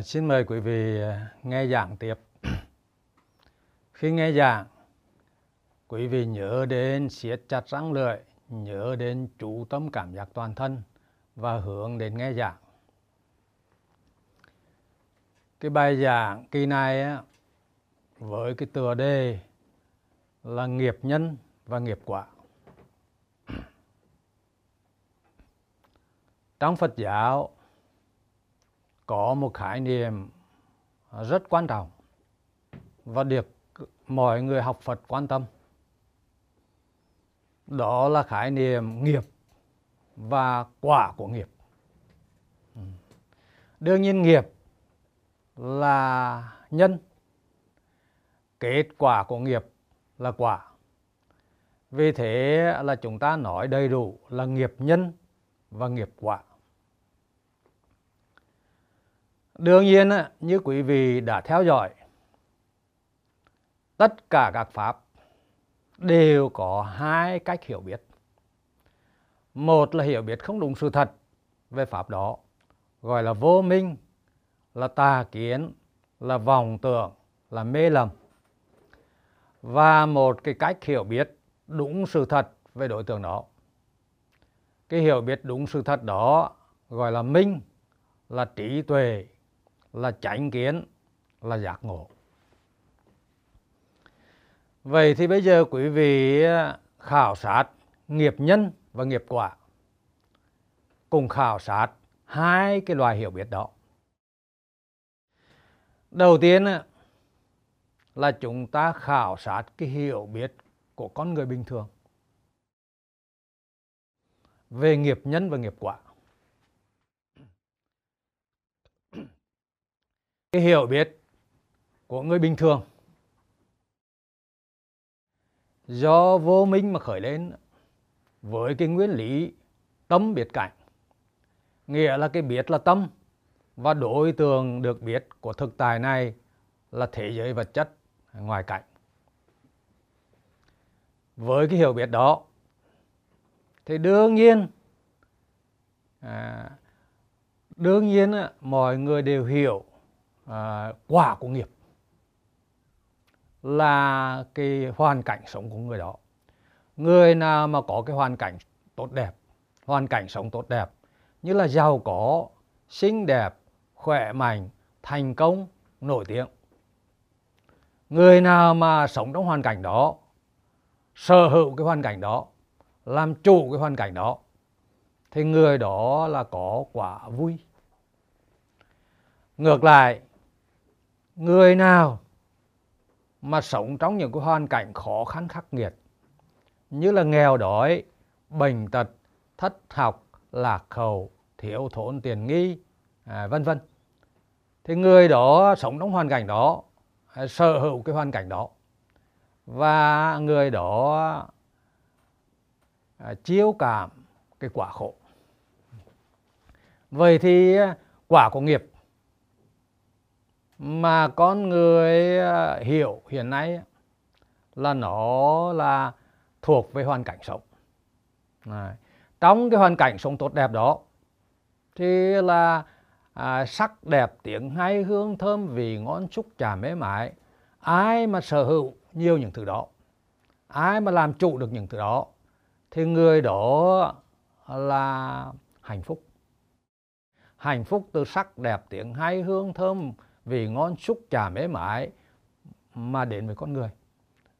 À, xin mời quý vị à, nghe giảng tiếp. Khi nghe giảng, quý vị nhớ đến siết chặt răng lưỡi, nhớ đến chủ tâm cảm giác toàn thân và hướng đến nghe giảng. Cái bài giảng kỳ này á, với cái tựa đề là nghiệp nhân và nghiệp quả. Trong Phật giáo có một khái niệm rất quan trọng và được mọi người học Phật quan tâm. Đó là khái niệm nghiệp và quả của nghiệp. Đương nhiên nghiệp là nhân, kết quả của nghiệp là quả. Vì thế là chúng ta nói đầy đủ là nghiệp nhân và nghiệp quả. Đương nhiên như quý vị đã theo dõi, tất cả các pháp đều có hai cách hiểu biết. Một là hiểu biết không đúng sự thật về pháp đó, gọi là vô minh, là tà kiến, là vòng tưởng, là mê lầm. Và một cái cách hiểu biết đúng sự thật về đối tượng đó. Cái hiểu biết đúng sự thật đó gọi là minh, là trí tuệ, là chánh kiến, là giác ngộ. Vậy thì bây giờ quý vị à, khảo sát nghiệp nhân và nghiệp quả. Cùng khảo sát hai cái loài hiểu biết đó. Đầu tiên à, là chúng ta khảo sát cái hiểu biết của con người bình thường về nghiệp nhân và nghiệp quả. Cái hiểu biết của người bình thường. Do vô minh mà khởi lên với cái nguyên lý tâm biệt cảnh. Nghĩa là cái biết là tâm và đối tượng được biết của thực tại này là thế giới vật chất ngoài cảnh. Với cái hiểu biết đó thì đương nhiên à, đương nhiên mọi người đều hiểu à, quả của nghiệp là cái hoàn cảnh sống của người đó. Người nào mà có cái hoàn cảnh tốt đẹp hoàn cảnh sống tốt đẹp như là giàu có xinh đẹp khỏe mạnh thành công nổi tiếng. Người nào mà sống trong hoàn cảnh đó sở hữu cái hoàn cảnh đó làm chủ cái hoàn cảnh đó thì người đó là có quả vui. Ngược lại người nào mà sống trong những cái hoàn cảnh khó khăn khắc nghiệt như là nghèo đói, bệnh tật, thất học, lạc hậu, thiếu thốn tiền nghi, à, vân vân. Thì người đó sống trong hoàn cảnh đó, à, sở hữu cái hoàn cảnh đó và người đó à, chiêu cảm cái quả khổ. Vậy thì à, quả của nghiệp mà con người à, hiểu hiện nay là nó là thuộc về hoàn cảnh sống. Đấy. Trong cái hoàn cảnh sống tốt đẹp đó thì là à, sắc đẹp tiếng hay hương thơm vị ngon xúc trà mê mại ai mà sở hữu nhiều những thứ đó ai mà làm chủ được những thứ đó thì người đó là hạnh phúc hạnh phúc từ sắc đẹp tiếng hay hương thơm vì ngon xúc trà mễ mãi mà đến với con người.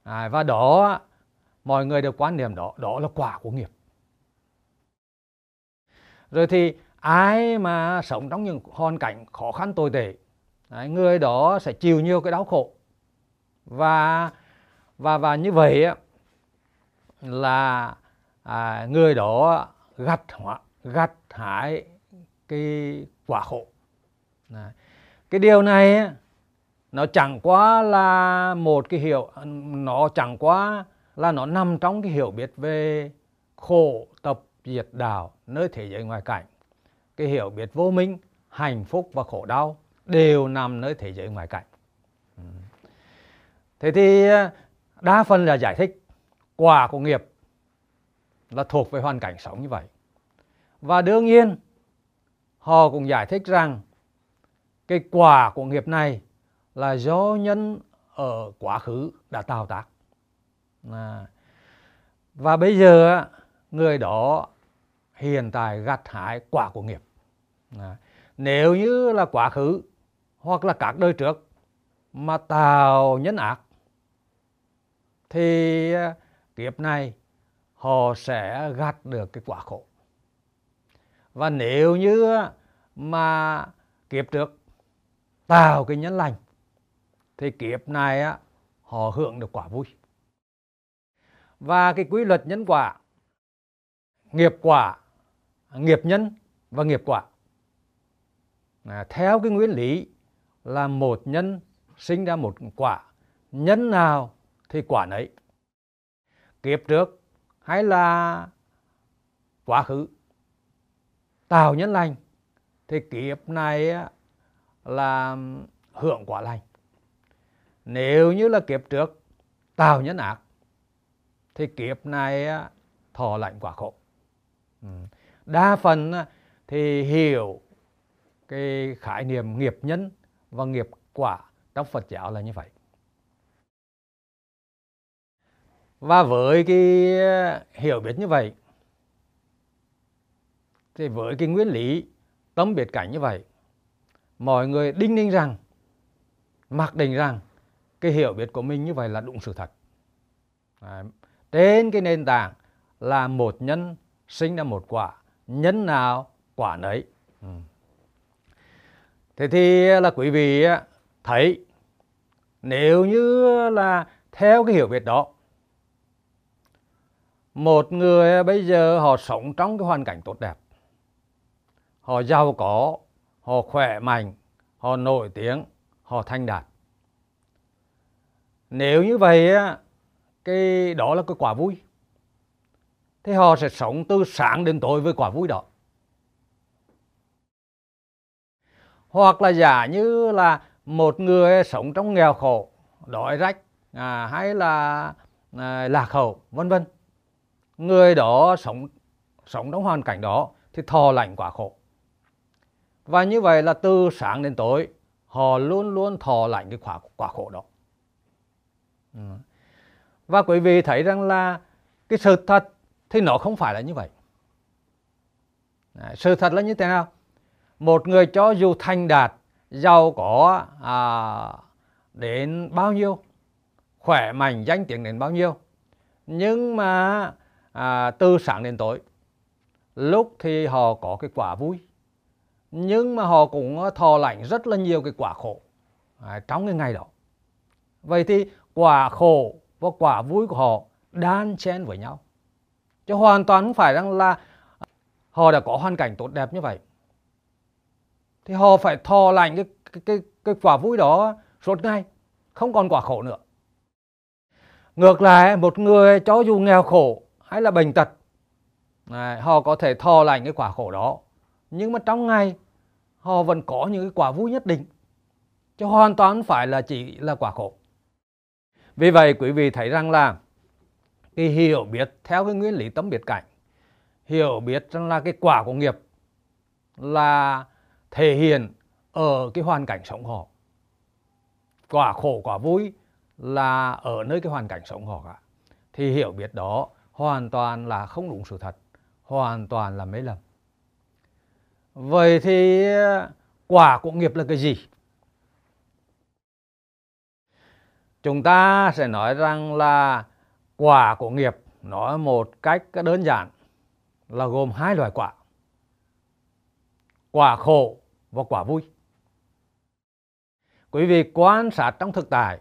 À, và đó mọi người đều quan niệm đó đó là quả của nghiệp. Rồi thì ai mà sống trong những hoàn cảnh khó khăn tồi tệ đấy, người đó sẽ chịu nhiều cái đau khổ. Và và và như vậy là à, người đó gặt gặt hái cái quả khổ. Đấy cái điều này nó chẳng quá là một cái hiểu, nó chẳng quá là nó nằm trong cái hiểu biết về khổ tập diệt đạo nơi thế giới ngoài cảnh. Cái hiểu biết vô minh, hạnh phúc và khổ đau đều nằm nơi thế giới ngoài cảnh. Thế thì à, đa phần là giải thích quả của nghiệp là thuộc về hoàn cảnh sống như vậy. Và đương nhiên, họ cũng giải thích rằng cái quả của nghiệp này là do nhân ở quá khứ đã tạo tác à. và bây giờ người đó hiện tại gặt hái quả của nghiệp à. nếu như là quá khứ hoặc là các đời trước mà tạo nhân ác, thì à, kiếp này họ sẽ gặt được cái quả khổ và nếu như mà kiếp trước tạo cái nhân lành. Thì kiếp này á, họ hưởng được quả vui. Và cái quy luật nhân quả nghiệp quả nghiệp nhân và nghiệp quả. À, theo cái nguyên lý là một nhân sinh ra một quả nhân nào thì quả nấy. Kiếp trước hay là quá khứ. Tạo nhân lành thì kiếp này là hưởng quả lành. Nếu như là kiếp trước tạo nhân ác thì kiếp này thọ lạnh quả khổ. Ừ. Đa phần thì hiểu cái khái niệm nghiệp nhân và nghiệp quả trong Phật giáo là như vậy. Và với cái hiểu biết như vậy, thì với cái nguyên lý tâm biệt cảnh như vậy mọi người đinh ninh rằng, mặc định rằng cái hiểu biết của mình như vậy là đúng sự thật Đấy. trên cái nền tảng là một nhân sinh ra một quả, nhân nào quả nấy ừ. thế thì là quý vị thấy, nếu như là theo cái hiểu biết đó, một người bây giờ họ sống trong cái hoàn cảnh tốt đẹp, họ giàu có họ khỏe mạnh họ nổi tiếng họ thanh đạt. Nếu như vậy á cái đó là cái quả vui. Thì họ sẽ sống từ sáng đến tối với quả vui đó. Hoặc là giả như là một người sống trong nghèo khổ đói rách à, hay là à, lạc hậu vân vân. Người đó sống sống trong hoàn cảnh đó thì thò lạnh quả khổ và như vậy là từ sáng đến tối họ luôn luôn thò lạnh cái quả, quả khổ đó. Ừ. và quý vị thấy rằng là cái sự thật thì nó không phải là như vậy. Sự thật là như thế nào? Một người cho dù thành đạt giàu có à, đến bao nhiêu khỏe mạnh danh tiếng đến bao nhiêu nhưng mà à, từ sáng đến tối lúc thì họ có cái quả vui nhưng mà họ cũng ờ, thọ lãnh rất là nhiều cái quả khổ à, trong cái ngày đó. Vậy thì quả khổ và quả vui của họ đan xen với nhau. Chứ hoàn toàn không phải rằng là họ đã có hoàn cảnh tốt đẹp như vậy. Thì họ phải thọ lãnh cái, cái, cái, cái quả vui đó suốt ngày không còn quả khổ nữa. Ngược lại một người cho dù nghèo khổ hay là bệnh tật này, họ có thể thọ lành cái quả khổ đó nhưng mà trong ngày, họ vẫn có những cái quả vui nhất định, chứ hoàn toàn phải là chỉ là quả khổ. Vì vậy, quý vị thấy rằng là cái hiểu biết theo cái nguyên lý tâm biệt cảnh, hiểu biết rằng là cái quả của nghiệp là thể hiện ở cái hoàn cảnh sống họ. Quả khổ, quả vui là ở nơi cái hoàn cảnh sống họ cả. Thì hiểu biết đó hoàn toàn là không đúng sự thật, hoàn toàn là mấy lầm vậy thì ờ, quả của nghiệp là cái gì? Chúng ta sẽ nói rằng là quả của nghiệp nói một cách đơn giản là gồm hai loại quả. Quả khổ và quả vui. Quý vị quan sát trong thực tại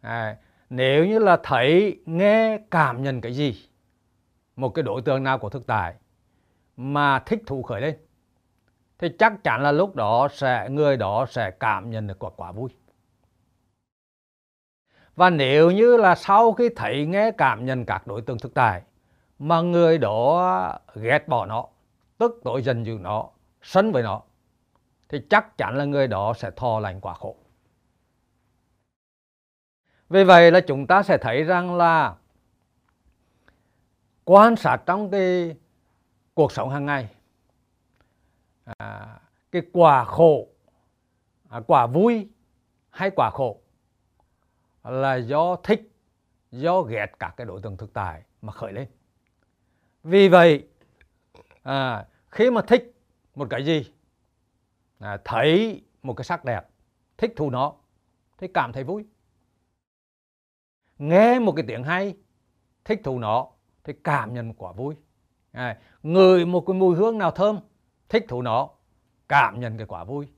à, nếu như là thấy nghe cảm nhận cái gì một cái đối tượng nào của thực tại mà thích thú khởi lên, thì chắc chắn là lúc đó sẽ, người đó sẽ cảm nhận được quả quả vui. Và nếu như là sau khi thấy nghe cảm nhận các đối tượng thực tại, mà người đó ghét bỏ nó, tức tội dần dữ nó, sân với nó, thì chắc chắn là người đó sẽ thò lành quả khổ. Vì vậy là chúng ta sẽ thấy rằng là quan sát trong cái cuộc sống hàng ngày. À, cái quả khổ à, quả vui hay quả khổ là do thích do ghét các cái đối tượng thực tại mà khởi lên. Vì vậy à, khi mà thích một cái gì à, thấy một cái sắc đẹp thích thú nó thì cảm thấy vui. Nghe một cái tiếng hay thích thú nó thì cảm nhận quả vui. À, ngửi một cái mùi hương nào thơm, thích thú nó, cảm nhận cái quả vui.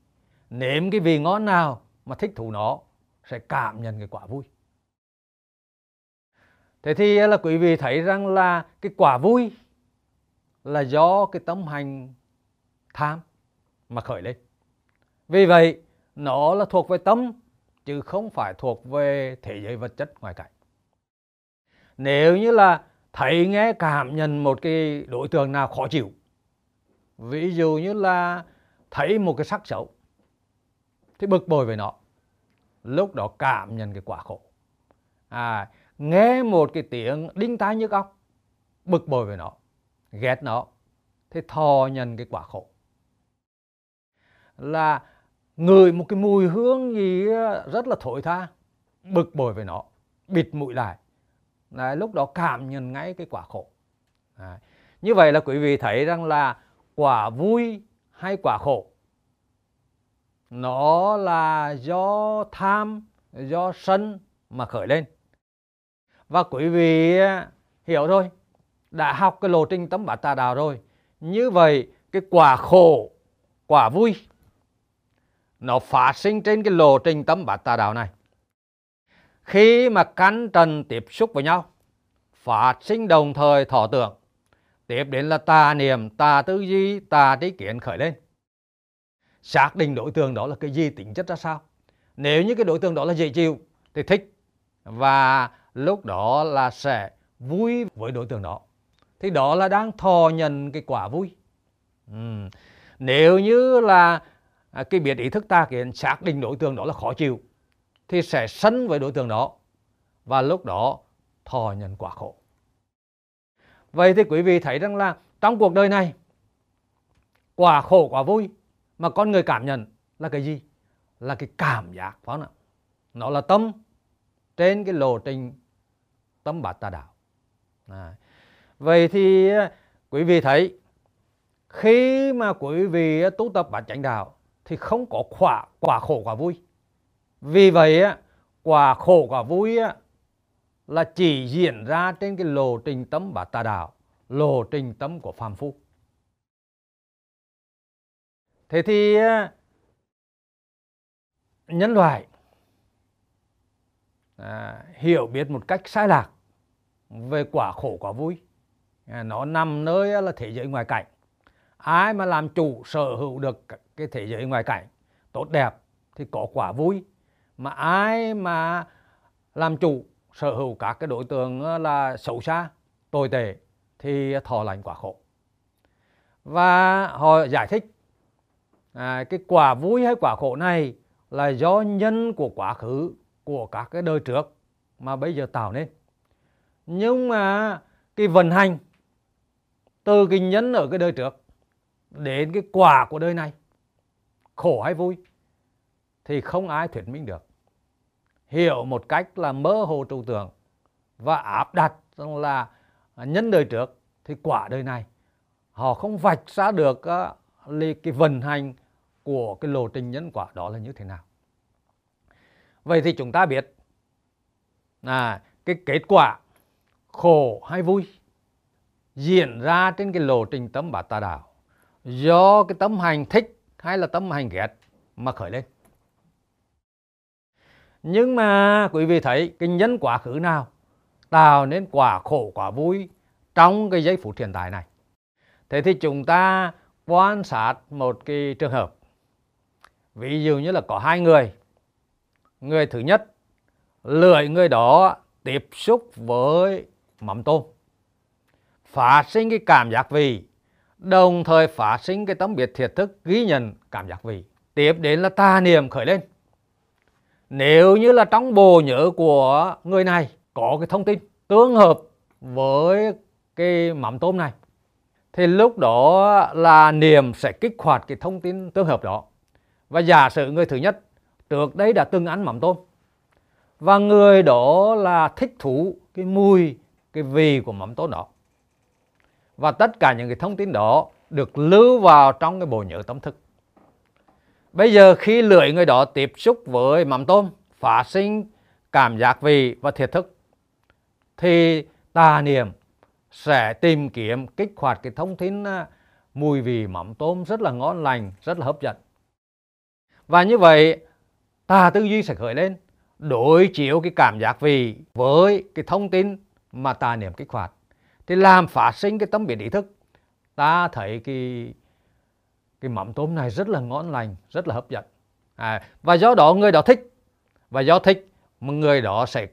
Nếm cái vị ngon nào mà thích thú nó, sẽ cảm nhận cái quả vui. Thế thì là quý vị thấy rằng là cái quả vui là do cái tâm hành tham mà khởi lên. Vì vậy, nó là thuộc về tâm, chứ không phải thuộc về thế giới vật chất ngoài cảnh. Nếu như là thấy nghe cảm nhận một cái đối tượng nào khó chịu. Ví dụ như là thấy một cái sắc xấu thì bực bội với nó. Lúc đó cảm nhận cái quả khổ. À, nghe một cái tiếng đinh tai nhức óc bực bội với nó ghét nó thì thò nhận cái quả khổ. Là ngửi một cái mùi hương gì rất là thổi tha bực bội với nó bịt mũi lại. Đấy, lúc đó cảm nhận ngay cái quả khổ. Đấy. như vậy là quý vị thấy rằng là quả vui hay quả khổ? Nó là do tham do sân mà khởi lên. Và quý vị à, hiểu rồi. Đã học cái lộ trình tấm bát tà đạo rồi. Như vậy cái quả khổ quả vui nó phát sinh trên cái lộ trình tấm bát tà đạo này khi mà căn trần tiếp xúc với nhau, phát sinh đồng thời thọ tưởng. Tiếp đến là tà niệm, tà tư duy, tà trí kiến khởi lên. Xác định đối tượng đó là cái gì, tính chất ra sao? Nếu như cái đối tượng đó là dễ chịu, thì thích. Và lúc đó là sẽ vui với đối tượng đó. Thì đó là đang thọ nhận cái quả vui. Ừ. nếu như là à, cái biệt ý thức ta kiến xác định đối tượng đó là khó chịu thì sẽ sân với đối tượng đó. Và lúc đó thọ nhận quả khổ. Vậy thì quý vị thấy rằng là trong cuộc đời này, quả khổ, quả vui mà con người cảm nhận là cái gì? Là cái cảm giác, phải không ạ? Nó là tâm trên cái lộ trình tâm bát tà đạo. À. vậy thì à, quý vị thấy khi mà quý vị à, tu tập bát chánh đạo thì không có quả quả khổ, quả vui vì vậy quả khổ quả vui là chỉ diễn ra trên cái lộ trình tâm bát tà đạo lộ trình tâm của phàm phu. Thế thì nhân loại à, hiểu biết một cách sai lạc về quả khổ quả vui. À, nó nằm nơi là thế giới ngoài cảnh. Ai mà làm chủ sở hữu được cái thế giới ngoài cảnh tốt đẹp thì có quả vui mà ai mà làm chủ sở hữu các cái đối tượng ờ, là xấu xa tồi tệ thì thọ lãnh quả khổ. Và họ giải thích à, cái quả vui hay quả khổ này là do nhân của quá khứ của các cái đời trước mà bây giờ tạo nên. Nhưng mà cái vận hành từ cái nhân ở cái đời trước đến cái quả của đời này khổ hay vui thì không ai thuyết minh được. Hiểu một cách là mơ hồ trừu tượng và áp đặt rằng là nhân đời trước thì quả đời này, họ không vạch ra được cái vận hành của cái lộ trình nhân quả đó là như thế nào. Vậy thì chúng ta biết là cái kết quả khổ hay vui diễn ra trên cái lộ trình tâm bát tà đạo do cái tâm hành thích hay là tâm hành ghét mà khởi lên nhưng mà quý vị thấy cái nhân quả khứ nào? Tạo nên quả khổ, quả vui trong cái giây phút hiện tại này. Thế thì chúng ta quan sát một cái trường hợp. Ví dụ như là có hai người. Người thứ nhất lưỡi người đó tiếp xúc với mắm tôm. Phát sinh cái cảm giác vị, đồng thời phát sinh cái tấm biệt thiệt thức ghi nhận cảm giác vị. Tiếp đến là ta niệm khởi lên nếu như là trong bộ nhớ của người này có cái thông tin tương hợp với cái mắm tôm này, thì lúc đó là niềm sẽ kích hoạt cái thông tin tương hợp đó. Và giả sử người thứ nhất, trước đây đã từng ăn mắm tôm, và người đó là thích thú cái mùi, cái vị của mắm tôm đó. Và tất cả những cái thông tin đó được lưu vào trong cái bộ nhớ tâm thức bây giờ khi lưỡi người đó tiếp xúc với mắm tôm phát sinh cảm giác vị và thiệt thức thì tà niệm sẽ tìm kiếm kích hoạt cái thông tin à, mùi vị mắm tôm rất là ngon lành, rất là hấp dẫn. Và như vậy, tà tư duy sẽ khởi lên, đối chiếu cái cảm giác vị với cái thông tin mà tà niệm kích hoạt. Thì làm phát sinh cái tâm biển ý thức. Ta thấy cái cái mắm tôm này rất là ngon lành, rất là hấp dẫn. À, và do đó người đó thích. Và do thích, mà người đó sẽ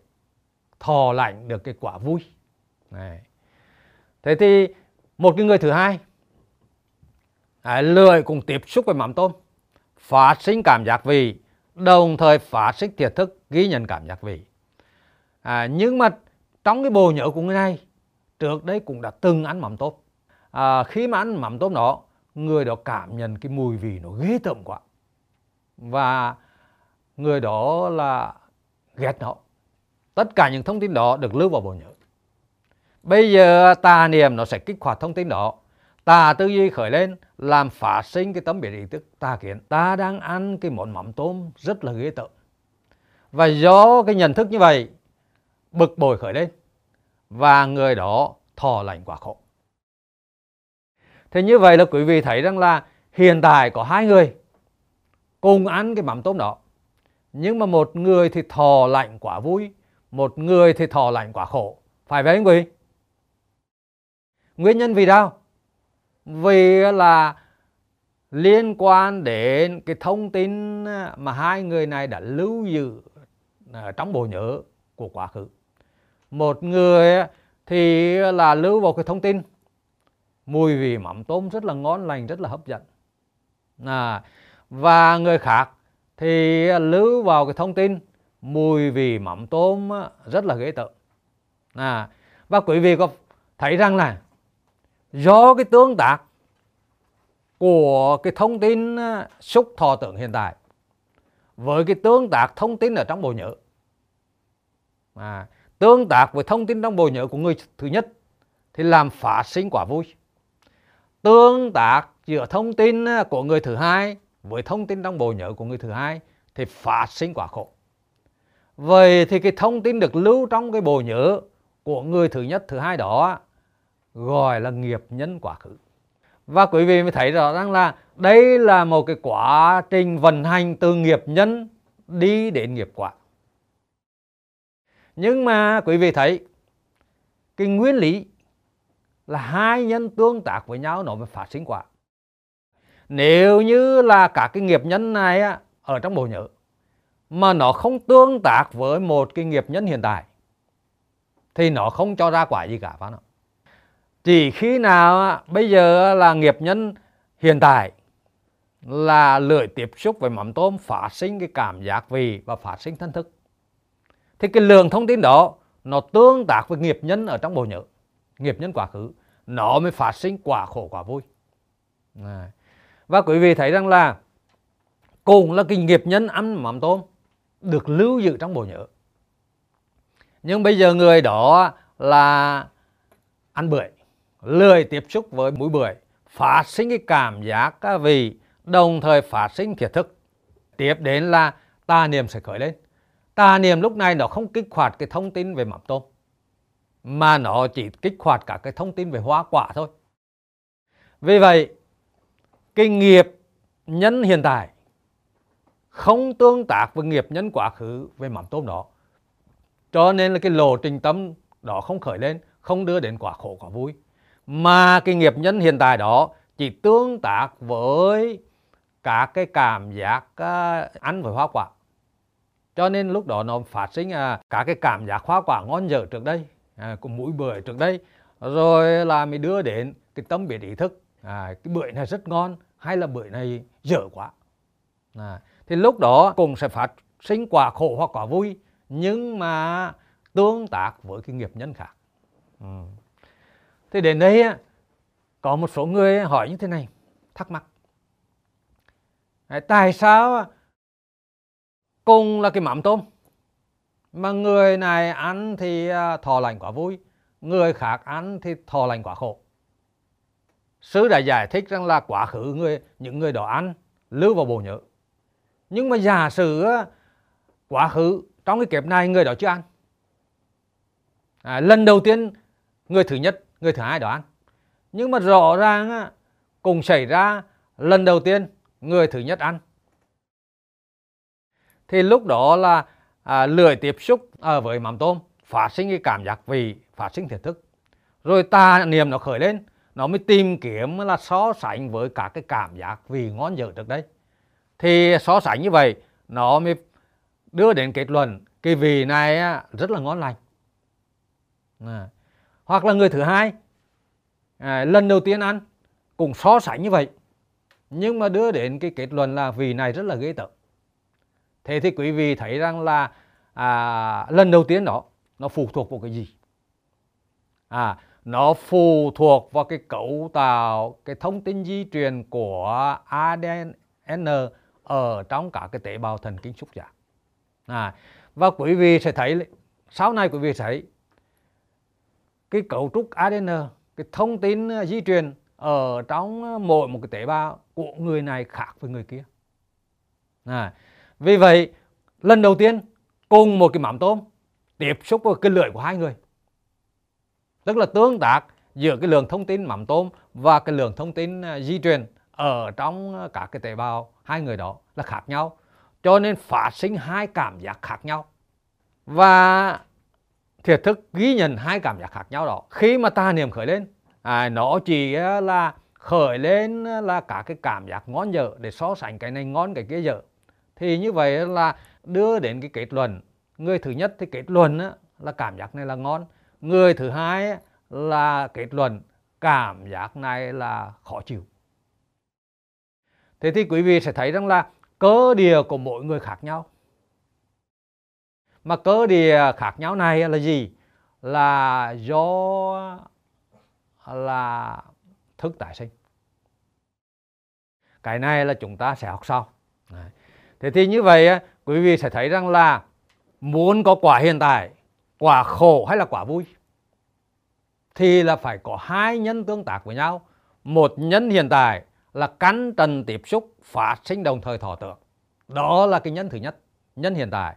thò lạnh được cái quả vui. Này. Thế thì một cái người thứ hai à, lười cùng tiếp xúc với mắm tôm phát sinh cảm giác vị đồng thời phát sinh thiệt thức ghi nhận cảm giác vị à, nhưng mà trong cái bộ nhớ của người này trước đây cũng đã từng ăn mắm tôm à, khi mà ăn mắm tôm đó người đó cảm nhận cái mùi vị nó ghê tởm quá. Và người đó là ghét nó. Tất cả những thông tin đó được lưu vào bộ nhớ. Bây giờ tà niệm nó sẽ kích hoạt thông tin đó. Tà tư duy khởi lên, làm phát sinh cái tấm biển ý thức ta kiến. Ta đang ăn cái món mắm tôm rất là ghê tởm. Và do cái nhận thức như vậy, bực bội khởi lên. Và người đó thò lạnh quả khổ thế như vậy là quý vị thấy rằng là hiện tại có hai người cùng ăn cái mắm tôm đó. Nhưng mà một người thì thò lạnh quả vui, một người thì thò lạnh quả khổ. Phải vậy không quý nguyên nhân vì sao? Vì là liên quan đến cái thông tin mà hai người này đã lưu giữ trong bộ nhớ của quá khứ. Một người thì là lưu vào cái thông tin mùi vị mắm tôm rất là ngon lành rất là hấp dẫn. À, và người khác thì lưu vào cái thông tin mùi vị mắm tôm rất là ghê tởm. À, và quý vị có thấy rằng là do cái tương tác của cái thông tin xúc thọ tưởng hiện tại với cái tương tác thông tin ở trong bộ nhớ. À, tương tác với thông tin trong bộ nhớ của người thứ nhất thì làm phát sinh quả vui tương tác giữa thông tin ờ, của người thứ hai với thông tin trong bộ nhớ của người thứ hai thì phát sinh quả khổ. Vậy thì cái thông tin được lưu trong cái bộ nhớ của người thứ nhất, thứ hai đó, gọi là nghiệp nhân quá khứ. Và quý vị mới thấy rõ ràng là đây là một cái quá trình vận hành từ nghiệp nhân đi đến nghiệp quả. Nhưng mà quý vị thấy, cái nguyên lý là hai nhân tương tác với nhau nó mới phát sinh quả nếu như là cả cái nghiệp nhân này á, ở trong bộ nhớ mà nó không tương tác với một cái nghiệp nhân hiện tại thì nó không cho ra quả gì cả phải không? chỉ khi nào bây giờ là nghiệp nhân hiện tại là lưỡi tiếp xúc với mắm tôm phát sinh cái cảm giác vị và phát sinh thân thức thì cái lượng thông tin đó nó tương tác với nghiệp nhân ở trong bộ nhớ nghiệp nhân quá khứ, nó mới phát sinh quả khổ quả vui. Và quý vị thấy rằng là cùng là cái nghiệp nhân ăn mắm tôm được lưu giữ trong bộ nhớ. Nhưng bây giờ người đó là ăn bưởi, lười tiếp xúc với mũi bưởi, phát sinh cái cảm giác vì đồng thời phát sinh thiệt thức. Tiếp đến là tà niệm sẽ khởi lên. Tà niệm lúc này nó không kích hoạt cái thông tin về mắm tôm mà nó chỉ kích hoạt cả cái thông tin về hoa quả thôi. Vì vậy, cái nghiệp nhân hiện tại không tương tác với nghiệp nhân quá khứ về mắm tôm đó. Cho nên là cái lộ trình tâm đó không khởi lên, không đưa đến quả khổ quả vui. Mà cái nghiệp nhân hiện tại đó chỉ tương tác với cả cái cảm giác à, ăn với hoa quả. Cho nên lúc đó nó phát sinh à, cả cái cảm giác hoa quả ngon dở trước đây à, của mũi bưởi trước đây. Rồi là mình đưa đến cái tâm biệt ý thức. À, cái bưởi này rất ngon hay là bưởi này dở quá. À, thì lúc đó cùng sẽ phát sinh quả khổ hoặc quả vui nhưng mà tương tác với cái nghiệp nhân khác. Ừ. Thì đến đây có một số người hỏi như thế này, thắc mắc. À, tại sao cùng là cái mắm tôm? Mà người này ăn thì à, thọ lành quá vui người khác ăn thì thọ lành quá khổ. Sư đã giải thích rằng là quá khứ người những người đó ăn lưu vào bộ nhớ. Nhưng mà giả sử à, quá khứ trong cái kiếp này người đó chưa ăn. À, lần đầu tiên người thứ nhất người thứ hai đó ăn. Nhưng mà rõ ràng à, cùng xảy ra lần đầu tiên người thứ nhất ăn. Thì lúc đó là à, lưỡi tiếp xúc à, với mắm tôm phát sinh cái cảm giác vị phát sinh thể thức. Rồi tà niệm nó khởi lên nó mới tìm kiếm là so sánh với cả cái cảm giác vị ngon dở trước đấy thì so sánh như vậy nó mới đưa đến kết luận cái vị này rất là ngon lành. À. hoặc là người thứ hai à, lần đầu tiên ăn cũng so sánh như vậy nhưng mà đưa đến cái kết luận là vị này rất là ghê tởm thế thì quý vị thấy rằng là à, lần đầu tiên đó nó phụ thuộc vào cái gì? À nó phụ thuộc vào cái cấu tạo cái thông tin di truyền của ADN ở trong cả cái tế bào thần kinh xúc giác. À, và quý vị sẽ thấy sau này quý vị sẽ thấy cái cấu trúc ADN cái thông tin di truyền ở trong mỗi một cái tế bào của người này khác với người kia. À, vì vậy lần đầu tiên cùng một cái mắm tôm tiếp xúc với cái lưỡi của hai người. Tức là tương tác giữa cái lượng thông tin mắm tôm và cái lượng thông tin à, di truyền ở trong à, các cái tế bào hai người đó là khác nhau. Cho nên phát sinh hai cảm giác khác nhau. Và thiệt thức ghi nhận hai cảm giác khác nhau đó. Khi mà ta niệm khởi lên à, nó chỉ à, là khởi lên là cả cái cảm giác ngon dở để so sánh cái này ngon cái kia dở thì như vậy là đưa đến cái kết luận. Người thứ nhất thì kết luận là cảm giác này là ngon. Người thứ hai là kết luận cảm giác này là khó chịu. Thế thì quý vị sẽ thấy rằng là cơ địa của mỗi người khác nhau. Mà cơ địa khác nhau này là gì? Là do là thức tại sinh. Cái này là chúng ta sẽ học sau thế thì như vậy quý vị sẽ thấy rằng là muốn có quả hiện tại quả khổ hay là quả vui thì là phải có hai nhân tương tác với nhau. Một nhân hiện tại là cắn trần tiếp xúc phát sinh đồng thời thọ tưởng. Đó là cái nhân thứ nhất nhân hiện tại.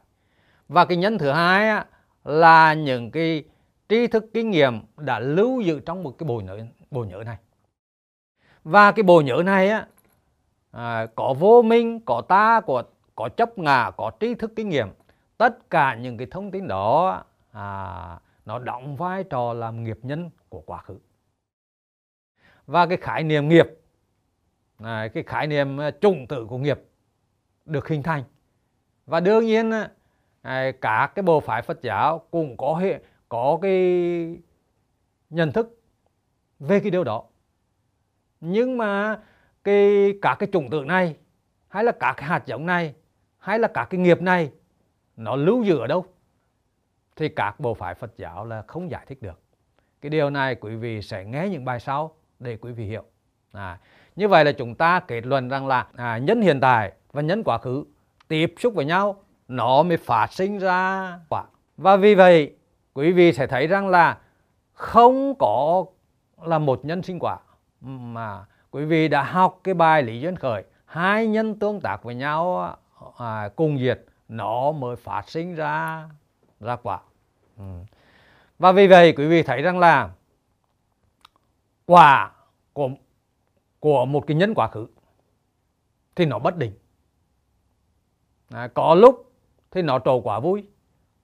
Và cái nhân thứ hai là những cái tri thức kinh nghiệm đã lưu giữ trong một cái bộ nhớ bộ nhớ này. Và cái bộ nhớ này á à, có vô minh có ta có có chấp ngã có tri thức kinh nghiệm tất cả những cái thông tin đó à, nó đóng vai trò làm nghiệp nhân của quá khứ. Và cái khái niệm nghiệp à, cái khái niệm à, chủng tử của nghiệp được hình thành. Và đương nhiên à, à, cả cái bộ phái Phật giáo cũng có hệ có cái nhận thức về cái điều đó. Nhưng mà cái cả cái chủng tử này hay là cả cái hạt giống này hay là các cái nghiệp này nó lưu giữ ở đâu? Thì các bộ phái Phật giáo là không giải thích được. Cái điều này quý vị sẽ nghe những bài sau để quý vị hiểu. À, như vậy là chúng ta kết luận rằng là à, nhân hiện tại và nhân quá khứ tiếp xúc với nhau nó mới phát sinh ra quả. Và vì vậy quý vị sẽ thấy rằng là không có là một nhân sinh quả mà quý vị đã học cái bài lý duyên khởi hai nhân tương tác với nhau à, cùng diệt nó mới phát sinh ra ra quả. Ừ. và vì vậy quý vị thấy rằng là quả của của một cái nhân quá khứ thì nó bất định. À, có lúc thì nó trổ quả vui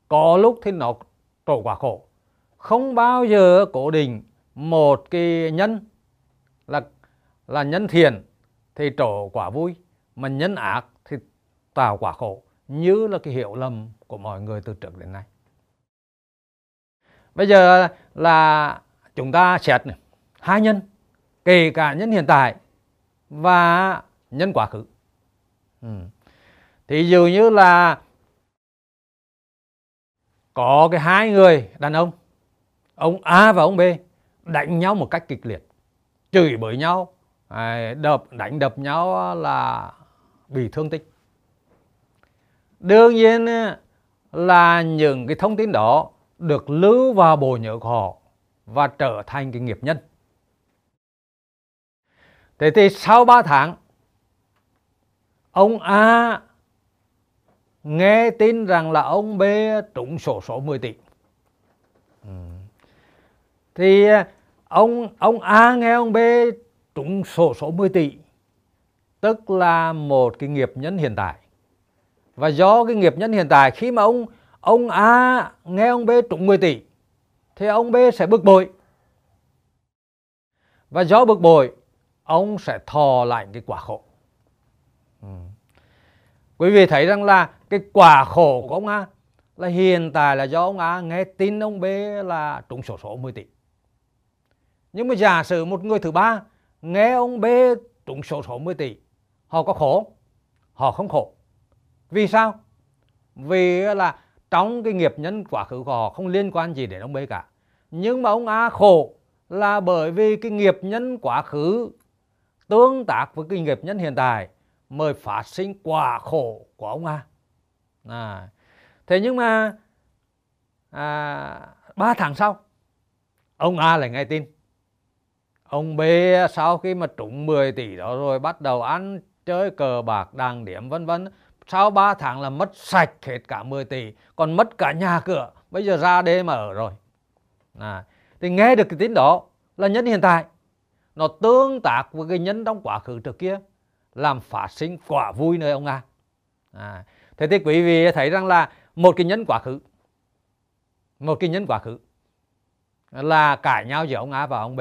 có lúc thì nó trổ quả khổ. Không bao giờ cố định một cái nhân là là nhân thiện thì trổ quả vui mà nhân ác tạo quả khổ như là cái hiểu lầm của mọi người từ trước đến nay. Bây giờ là chúng ta xét này, hai nhân kể cả nhân hiện tại và nhân quá khứ. Ừ. thì dường như là có cái hai người đàn ông ông A và ông B đánh nhau một cách kịch liệt chửi bới nhau à, đập đánh đập nhau là bị thương tích đương nhiên là những cái thông tin đó được lưu vào bộ nhớ của họ và trở thành cái nghiệp nhân. Thế thì sau 3 tháng, ông A nghe tin rằng là ông B trúng sổ số 10 tỷ. Ừ. thì à, ông ông A nghe ông B trúng sổ số 10 tỷ, tức là một cái nghiệp nhân hiện tại và do cái nghiệp nhân hiện tại, khi mà ông ông A nghe ông B trúng 10 tỷ, thì ông B sẽ bực bội. Và do bực bội, ông sẽ thò lại cái quả khổ. Ừ. quý vị thấy rằng là cái quả khổ của ông A là hiện tại là do ông A nghe tin ông B là trúng sổ số 10 tỷ. Nhưng mà giả sử một người thứ ba nghe ông B trúng sổ số 10 tỷ, họ có khổ? Họ không khổ vì sao? Vì là trong cái nghiệp nhân quá khứ của họ không liên quan gì đến ông B cả. Nhưng mà ông A khổ là bởi vì cái nghiệp nhân quá khứ tương tác với cái nghiệp nhân hiện tại mới phát sinh quả khổ của ông A. À, thế nhưng mà à, 3 tháng sau ông A lại nghe tin. Ông B sau khi mà trúng 10 tỷ đó rồi bắt đầu ăn chơi cờ bạc đàng điểm vân vân sau 3 tháng là mất sạch hết cả 10 tỷ còn mất cả nhà cửa. Bây giờ ra đây mà ở rồi. À, thì nghe được cái tin đó là nhân hiện tại. Nó tương tác với cái nhân trong quá khứ trước kia làm phát sinh quả vui nơi ông nga. à, thế thì quý vị thấy rằng là một cái nhân quá khứ một cái nhân quá khứ là cãi nhau giữa ông A và ông B.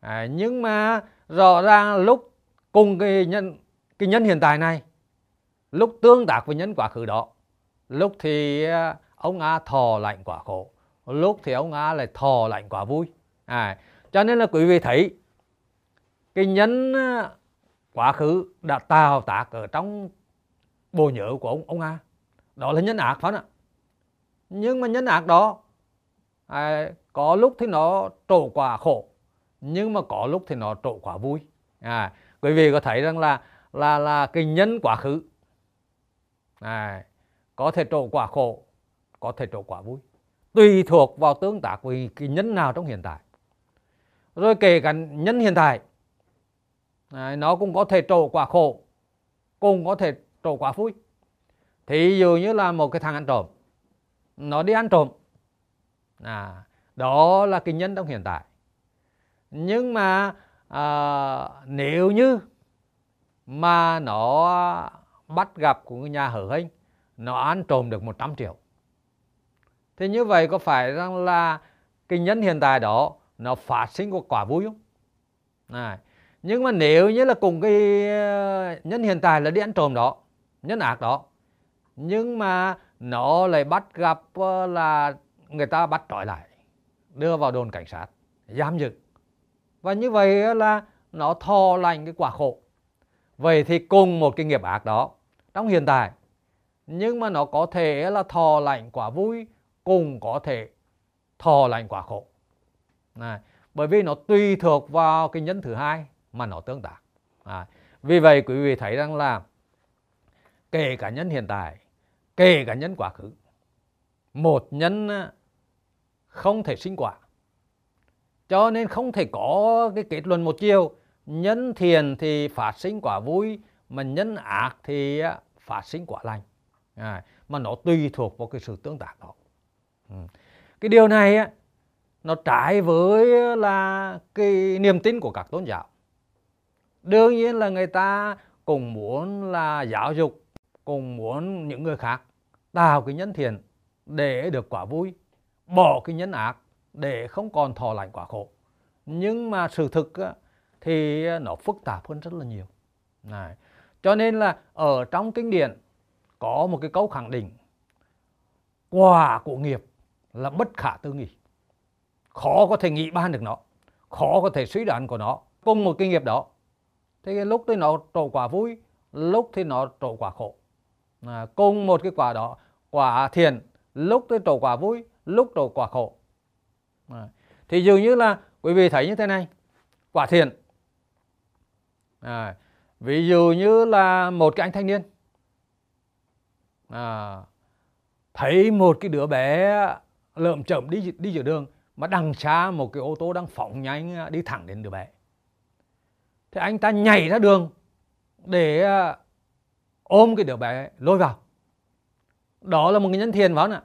À, nhưng mà rõ ràng lúc cùng cái nhân cái nhân hiện tại này lúc tương tác với nhân quá khứ đó lúc thì à, ông A thò lạnh quả khổ lúc thì ông A lại thò lạnh quả vui. À, cho nên là quý vị thấy cái nhân à, quá khứ đã tạo tác ở trong bộ nhớ của ông ông A. Đó là nhân ác phải không ạ? Nhưng mà nhân ác đó à, có lúc thì nó trổ quả khổ nhưng mà có lúc thì nó trổ quả vui. À, quý vị có thấy rằng là là là cái nhân quá khứ này, có thể trổ quả khổ có thể trổ quả vui. Tùy thuộc vào tương tác với cái nhân nào trong hiện tại. Rồi kể cả nhân hiện tại này, nó cũng có thể trổ quả khổ cũng có thể trổ quả vui. Thì dụ như là một cái thằng ăn trộm nó đi ăn trộm. À, đó là cái nhân trong hiện tại. Nhưng mà à, nếu như mà nó bắt gặp của nhà hở hênh nó ăn trộm được 100 triệu. Thì như vậy có phải rằng là cái nhân hiện tại đó nó phát sinh một quả vui không? Này. nhưng mà nếu như là cùng cái ờ, nhân hiện tại là đi ăn trộm đó, nhân ác đó, nhưng mà nó lại bắt gặp ờ, là người ta bắt trói lại, đưa vào đồn cảnh sát, giam giữ. Và như vậy là nó thò lành cái quả khổ. Vậy thì cùng một cái nghiệp ác đó trong hiện tại. Nhưng mà nó có thể là thò lạnh quả vui cùng có thể thò lạnh quả khổ. Này, bởi vì nó tùy thuộc vào cái nhân thứ hai mà nó tương tác. À, vì vậy quý vị thấy rằng là kể cả nhân hiện tại kể cả nhân quá khứ một nhân à, không thể sinh quả. Cho nên không thể có cái kết luận một chiều. Nhân thiền thì phát sinh quả vui mà nhân ác thì phát sinh quả lành à, mà nó tùy thuộc vào cái sự tương tác đó ừ. cái điều này á nó trái với là cái niềm tin của các tôn giáo đương nhiên là người ta cũng muốn là giáo dục cùng muốn những người khác tạo cái nhân thiện để được quả vui bỏ cái nhân ác để không còn thọ lành quả khổ nhưng mà sự thực thì nó phức tạp hơn rất là nhiều này cho nên là ở trong kinh điển có một cái câu khẳng định quả của nghiệp là bất khả tư nghị. Khó có thể nghĩ ban được nó khó có thể suy đoán của nó cùng một cái nghiệp đó. Thế lúc thì nó trổ quả vui lúc thì nó trổ quả khổ. À, cùng một cái quả đó quả thiền lúc thì trổ quả vui lúc trổ quả khổ. À, thì dường như là quý vị thấy như thế này quả thiền à, ví dụ như là một cái anh thanh niên. À, thấy một cái đứa bé lợm chậm đi đi giữa đường mà đằng xa một cái ô tô đang phóng nhanh à, đi thẳng đến đứa bé. Thì anh ta nhảy ra đường để à, ôm cái đứa bé lôi vào. Đó là một cái nhân thiện phải không ạ?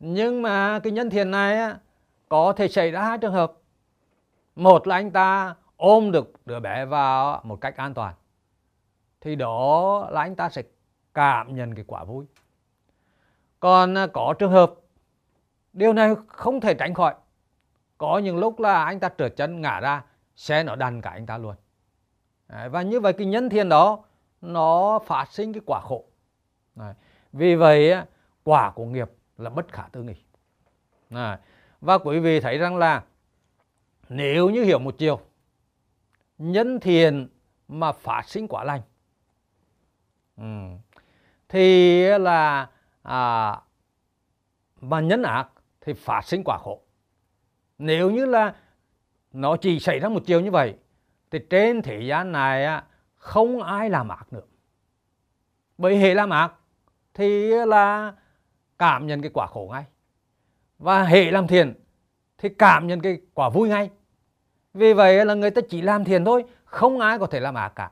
Nhưng mà cái nhân thiện này có thể xảy ra hai trường hợp. Một là anh ta ôm được đứa bé vào một cách an toàn, thì đó là anh ta sẽ cảm nhận cái quả vui còn à, có trường hợp, điều này không thể tránh khỏi có những lúc là anh ta trượt chân ngã ra, xe nó đàn cả anh ta luôn và như vậy cái nhân thiên đó, nó phát sinh cái quả khổ Đấy. vì vậy à, quả của nghiệp là bất khả tư nghị Đấy. và quý vị thấy rằng là, nếu như hiểu một chiều nhân thiện mà phát sinh quả lành. Ừ. thì là à, mà nhân ác thì phát sinh quả khổ. Nếu như là nó chỉ xảy ra một chiều như vậy thì trên thế gian này không ai làm ác nữa. Bởi hệ làm ác thì là cảm nhận cái quả khổ ngay. Và hệ làm thiện thì cảm nhận cái quả vui ngay vì vậy là người ta chỉ làm thiện thôi không ai có thể làm ác cả.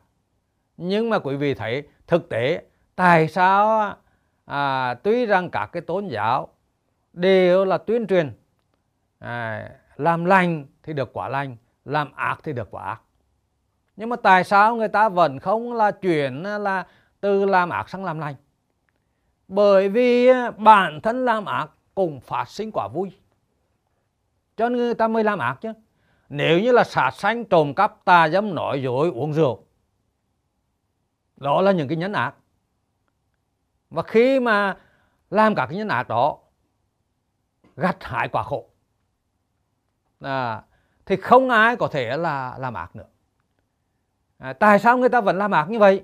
Nhưng mà quý vị thấy thực tế tại sao à, tuy rằng các cái tôn giáo đều là tuyên truyền à, làm lành thì được quả lành làm ác thì được quả ác. Nhưng mà tại sao người ta vẫn không là chuyển là từ làm ác sang làm lành? Bởi vì bản thân làm ác cũng phát sinh quả vui. Cho nên người ta mới làm ác chứ nếu như là sát sanh trộm cắp tà dâm nói dối uống rượu đó là những cái nhân ác. Và khi mà làm các cái nhân ác đó gặt hại quả khổ. À, thì không ai có thể là làm ác nữa. À, tại sao người ta vẫn làm ác như vậy?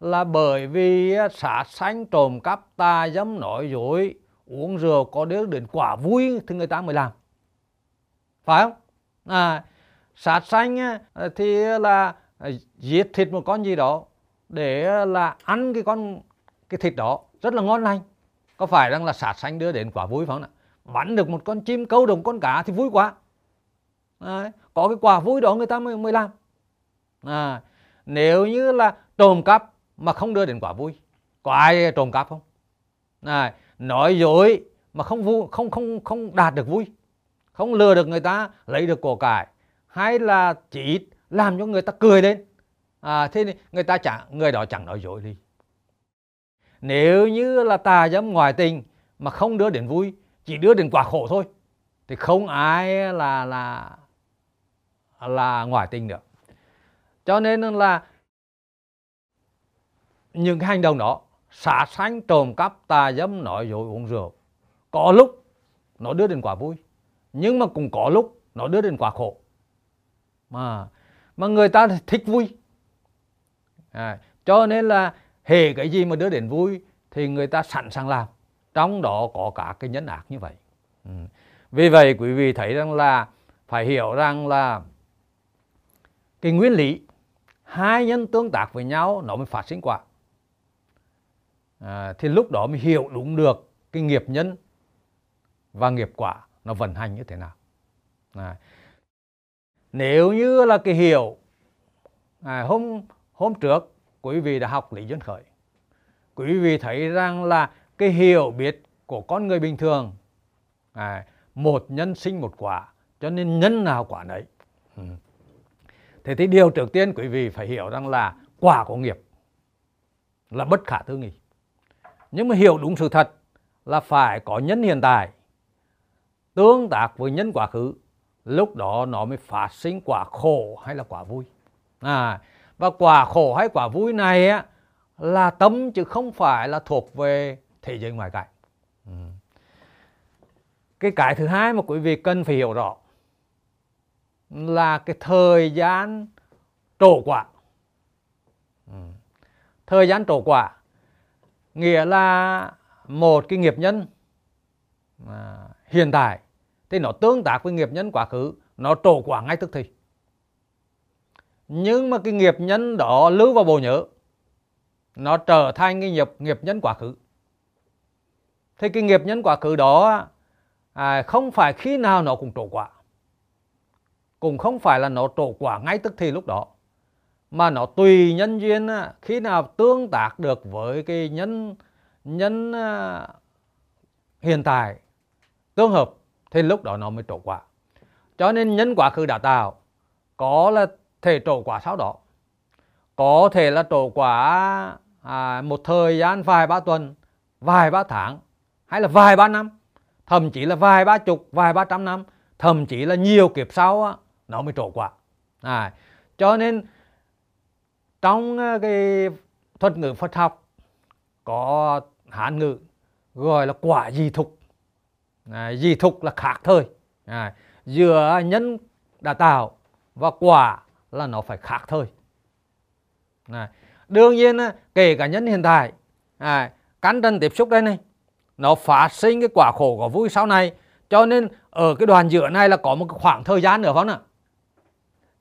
Là bởi vì sát sanh trộm cắp tà dâm nói dối uống rượu có đứa đến quả vui thì người ta mới làm. Phải không? À, sát sanh à, thì là à, giết thịt một con gì đó để là ăn cái con cái thịt đó rất là ngon lành. Có phải rằng là sát sanh đưa đến quả vui phải không ạ bắn được một con chim câu được một con cá thì vui quá. À, có cái quả vui đó người ta mới mới làm. À, nếu như là trộm cắp mà không đưa đến quả vui có ai trộm cắp không? À, nói dối mà không vui không không không đạt được vui không lừa được người ta lấy được của cải. Hay là chỉ làm cho người ta cười lên. À, thế người ta chẳng người đó chẳng nói dối đi. Nếu như là tà dâm ngoại tình mà không đưa đến vui chỉ đưa đến quả khổ thôi thì không ai là là là ngoại tình được. Cho nên là những cái hành động đó xả sanh trộm cắp tà dâm nói dối uống rượu có lúc nó đưa đến quả vui nhưng mà cũng có lúc nó đưa đến quả khổ. Mà mà người ta thích vui. À, cho nên là hề cái gì mà đưa đến vui thì người ta sẵn sàng làm. Trong đó có cả cái nhân ác như vậy. Ừ. vì vậy quý vị thấy rằng là phải hiểu rằng là cái nguyên lý hai nhân tương tác với nhau nó mới phát sinh quả à, thì lúc đó mới hiểu đúng được cái nghiệp nhân và nghiệp quả nó vận hành như thế nào. À, nếu như là cái hiểu à, hôm hôm trước quý vị đã học lý duyên khởi. Quý vị thấy rằng là cái hiểu biết của con người bình thường à, một nhân sinh một quả cho nên nhân nào quả đấy. ừ. thế thì điều trước tiên quý vị phải hiểu rằng là quả của nghiệp là bất khả tư nghị. Nhưng mà hiểu đúng sự thật là phải có nhân hiện tại tương tác với nhân quá khứ lúc đó nó mới phát sinh quả khổ hay là quả vui à, và quả khổ hay quả vui này á, là tâm chứ không phải là thuộc về thế giới ngoài cảnh ừ. cái cái thứ hai mà quý vị cần phải hiểu rõ là cái thời gian trổ quả ừ. thời gian trổ quả nghĩa là một cái nghiệp nhân à, hiện tại thì nó tương tác với nghiệp nhân quá khứ nó trổ quả ngay tức thì. Nhưng mà cái nghiệp nhân đó lưu vào bộ nhớ nó trở thành cái nghiệp nghiệp nhân quá khứ. Thì cái nghiệp nhân quá khứ đó à, không phải khi nào nó cũng trổ quả. Cũng không phải là nó trổ quả ngay tức thì lúc đó. Mà nó tùy nhân duyên à, khi nào tương tác được với cái nhân nhân à, hiện tại tương hợp thì lúc đó nó mới trổ quả. Cho nên nhân quả khứ đã tạo có là thể trổ quả sau đó. Có thể là trổ quả à, một thời gian vài ba tuần vài ba tháng hay là vài ba năm thậm chí là vài ba chục vài ba trăm năm thậm chí là nhiều kiếp sau á, nó mới trổ quả. À, cho nên trong à, cái thuật ngữ Phật học có hán ngữ gọi là quả di thục à, dị thục là khác thời. À, giữa nhân đã tạo và quả là nó phải khác thời. À, đương nhiên à, kể cả nhân hiện tại à, cắn trần tiếp xúc đây này nó phát sinh cái quả khổ của vui sau này. Cho nên ở cái đoàn giữa này là có một khoảng thời gian nữa không ạ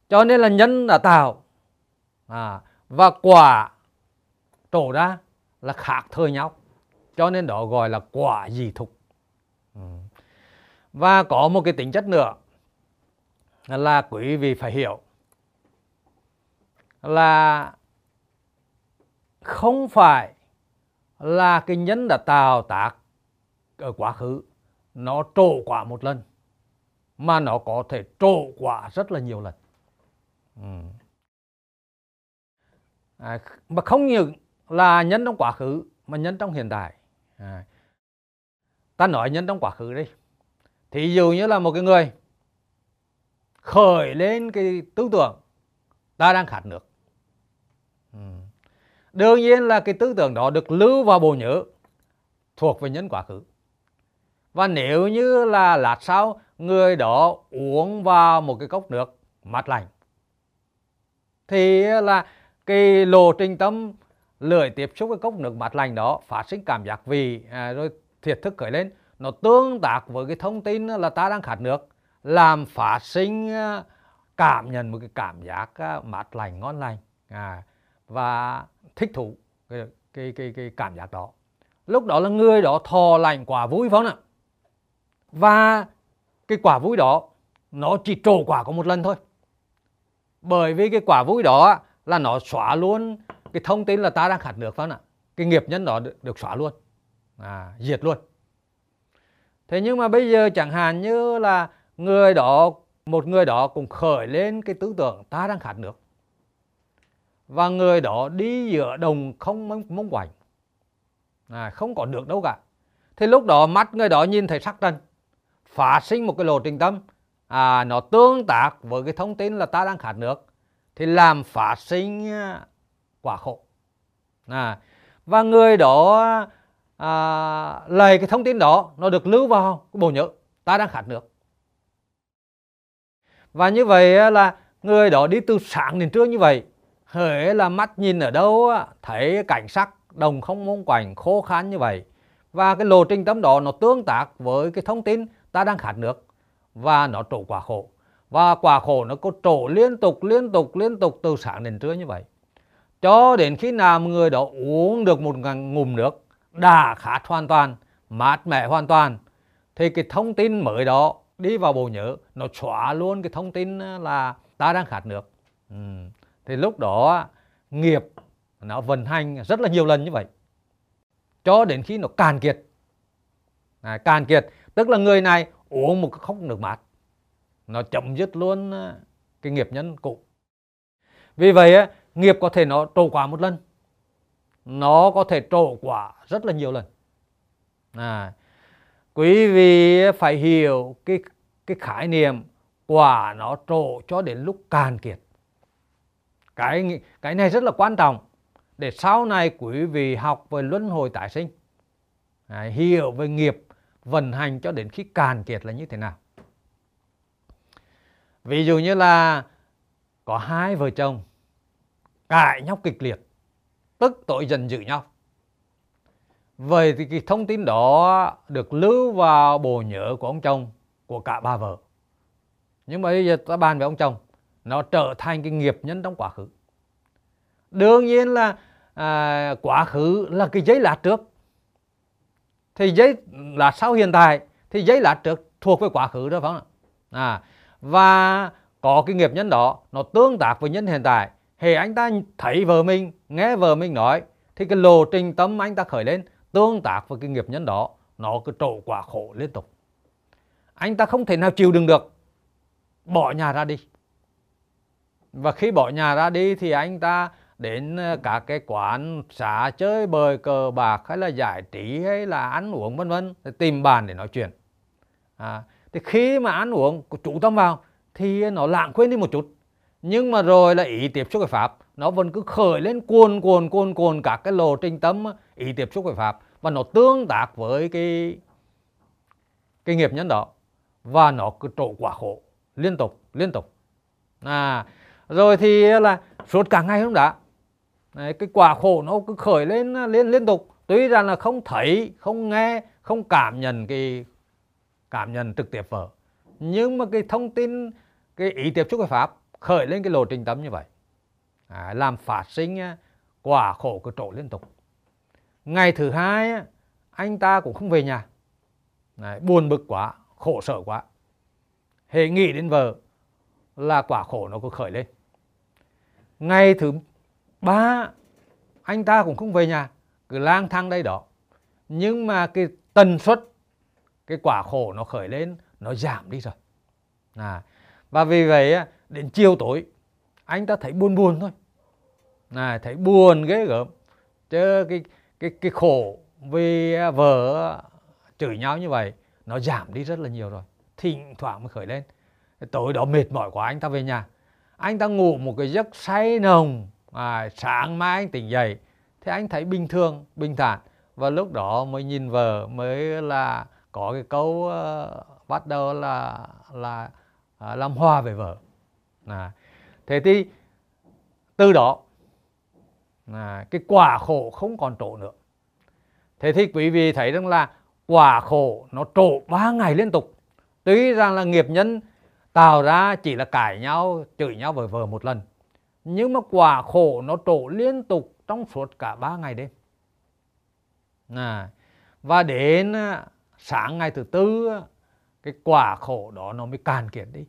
cho nên là nhân đã tạo à, và quả trổ ra là khác thời nhau. Cho nên đó gọi là quả dị thục. Ừ. và có một cái tính chất nữa là quý vị phải hiểu là không phải là cái nhân đã tạo tác ở quá khứ nó trổ quả một lần mà nó có thể trổ quả rất là nhiều lần ừ. à, mà không những là nhân trong quá khứ mà nhân trong hiện tại à ta nói nhân trong quá khứ đi. Thì dụ như là một cái người khởi lên cái tư tưởng ta đang khát nước. Ừ. đương nhiên là cái tư tưởng đó được lưu vào bộ nhớ thuộc về nhân quá khứ. Và nếu như là lát sau người đó uống vào một cái cốc nước mát lạnh thì là cái lộ trình tâm lưỡi tiếp xúc với cốc nước mát lạnh đó phát sinh cảm giác vị à, rồi thiệt thức khởi lên. Nó tương tác với cái thông tin là ta đang khát nước làm phát sinh à, cảm nhận một cái cảm giác à, mát lành ngon lành à, và thích thú cái, cái cái cái cảm giác đó. Lúc đó là người đó thò lành quả vui phải không ạ và cái quả vui đó nó chỉ trổ quả có một lần thôi. Bởi vì cái quả vui đó là nó xóa luôn cái thông tin là ta đang khát nước phải không ạ cái nghiệp nhân đó được, được xóa luôn à, diệt luôn. Thế nhưng mà bây giờ chẳng hạn như là người đó một người đó cũng khởi lên cái tư tưởng ta đang khát nước. Và người đó đi giữa đồng không mong, mông quạnh. À, không có nước đâu cả. Thì lúc đó mắt người đó nhìn thấy sắc trần phát sinh một cái lộ trình tâm. À, nó tương tác với cái thông tin là ta đang khát nước. Thì làm phát sinh à, quả khổ. À, và người đó à, lấy cái thông tin đó nó được lưu vào cái bộ nhớ. Ta đang khát nước. Và như vậy là người đó đi từ sáng đến trưa như vậy hễ là mắt nhìn ở đâu thấy cảnh sắc đồng không môn quạnh khô khan như vậy. Và cái lộ trình tâm đó nó tương tác với cái thông tin ta đang khát nước. Và nó trổ quả khổ. Và quả khổ nó có trổ liên tục liên tục liên tục từ sáng đến trưa như vậy. Cho đến khi nào người đó uống được một ngụm nước đã khát hoàn toàn mát mẻ hoàn toàn thì cái thông tin mới đó đi vào bộ nhớ nó xóa luôn cái thông tin ờ, là ta đang khát nước. Ừ. thì lúc đó ờ, nghiệp nó vận hành rất là nhiều lần như vậy cho đến khi nó càn kiệt. À, càn kiệt tức là người này uống một cái cốc nước mát nó chấm dứt luôn ờ, cái nghiệp nhân cũ. Vì vậy nghiệp có thể nó trổ quả một lần nó có thể trổ quả rất là nhiều lần. À, quý vị phải hiểu cái cái khái niệm quả nó trổ cho đến lúc càn kiệt. Cái cái này rất là quan trọng để sau này quý vị học về luân hồi tái sinh à, hiểu về nghiệp vận hành cho đến khi càn kiệt là như thế nào. Ví dụ như là có hai vợ chồng cãi nhau kịch liệt tức tội giận dữ nhau. Vậy thì cái thông tin đó được lưu vào bộ nhớ của ông chồng của cả ba vợ. Nhưng mà bây giờ ta bàn về ông chồng nó trở thành cái nghiệp nhân trong quá khứ. Đương nhiên là à, quá khứ là cái giấy lát trước. Thì giấy lát sau hiện tại thì giấy lát trước thuộc về quá khứ đó phải không ạ? À, và có cái nghiệp nhân đó nó tương tác với nhân hiện tại thì anh ta thấy vợ mình nghe vợ mình nói thì cái lộ trình tâm anh ta khởi lên tương tác với cái nghiệp nhân đó nó cứ trổ quả khổ liên tục. Anh ta không thể nào chịu đựng được. Bỏ nhà ra đi. Và khi bỏ nhà ra đi thì anh ta đến ờ, cả các cái quán xá chơi bời cờ bạc hay là giải trí hay là ăn uống vân vân tìm bàn để nói chuyện. À, thì khi mà ăn uống chủ tâm vào thì nó lãng quên đi một chút nhưng mà rồi là ý tiếp xúc với pháp. Nó vẫn cứ khởi lên cuồn cuồn cuồn cuồn các cái lộ trình tâm ý tiếp xúc với pháp. Và nó tương tác với cái cái nghiệp nhân đó. Và nó cứ trổ quả khổ. Liên tục liên tục. À rồi thì là suốt cả ngày không đã. Đấy, cái quả khổ nó cứ khởi lên liên liên tục. Tuy rằng là không thấy không nghe không cảm nhận cái cảm nhận trực tiếp vở nhưng mà cái thông tin cái ý tiếp xúc với pháp khởi lên cái lộ trình tâm như vậy. À, làm phát sinh quả khổ cứ trổ liên tục. Ngày thứ hai anh ta cũng không về nhà. Đấy, buồn bực quá khổ sở quá. Hệ nghĩ đến vợ là quả khổ nó cứ khởi lên. Ngày thứ ba anh ta cũng không về nhà cứ lang thang đây đó. Nhưng mà cái tần suất cái quả khổ nó khởi lên nó giảm đi rồi. À, và vì vậy đến chiều tối. Anh ta thấy buồn buồn thôi. Này thấy buồn ghê gớm. Chứ cái cái cái khổ vì vợ chửi nhau như vậy nó giảm đi rất là nhiều rồi. Thỉnh thoảng mới khởi lên. Tối đó mệt mỏi quá anh ta về nhà. Anh ta ngủ một cái giấc say nồng. À, sáng mai anh tỉnh dậy. Thì anh thấy bình thường bình thản. Và lúc đó mới nhìn vợ mới là có cái câu uh, bắt đầu là là uh, làm hòa về vợ à, thế thì từ đó à, cái quả khổ không còn trổ nữa. Thế thì quý vị thấy rằng là quả khổ nó trổ ba ngày liên tục. Tuy rằng là nghiệp nhân tạo ra chỉ là cãi nhau chửi nhau với vợ một lần nhưng mà quả khổ nó trổ liên tục trong suốt cả ba ngày đêm. À, và đến à, sáng ngày thứ tư cái quả khổ đó nó mới càn kiệt đi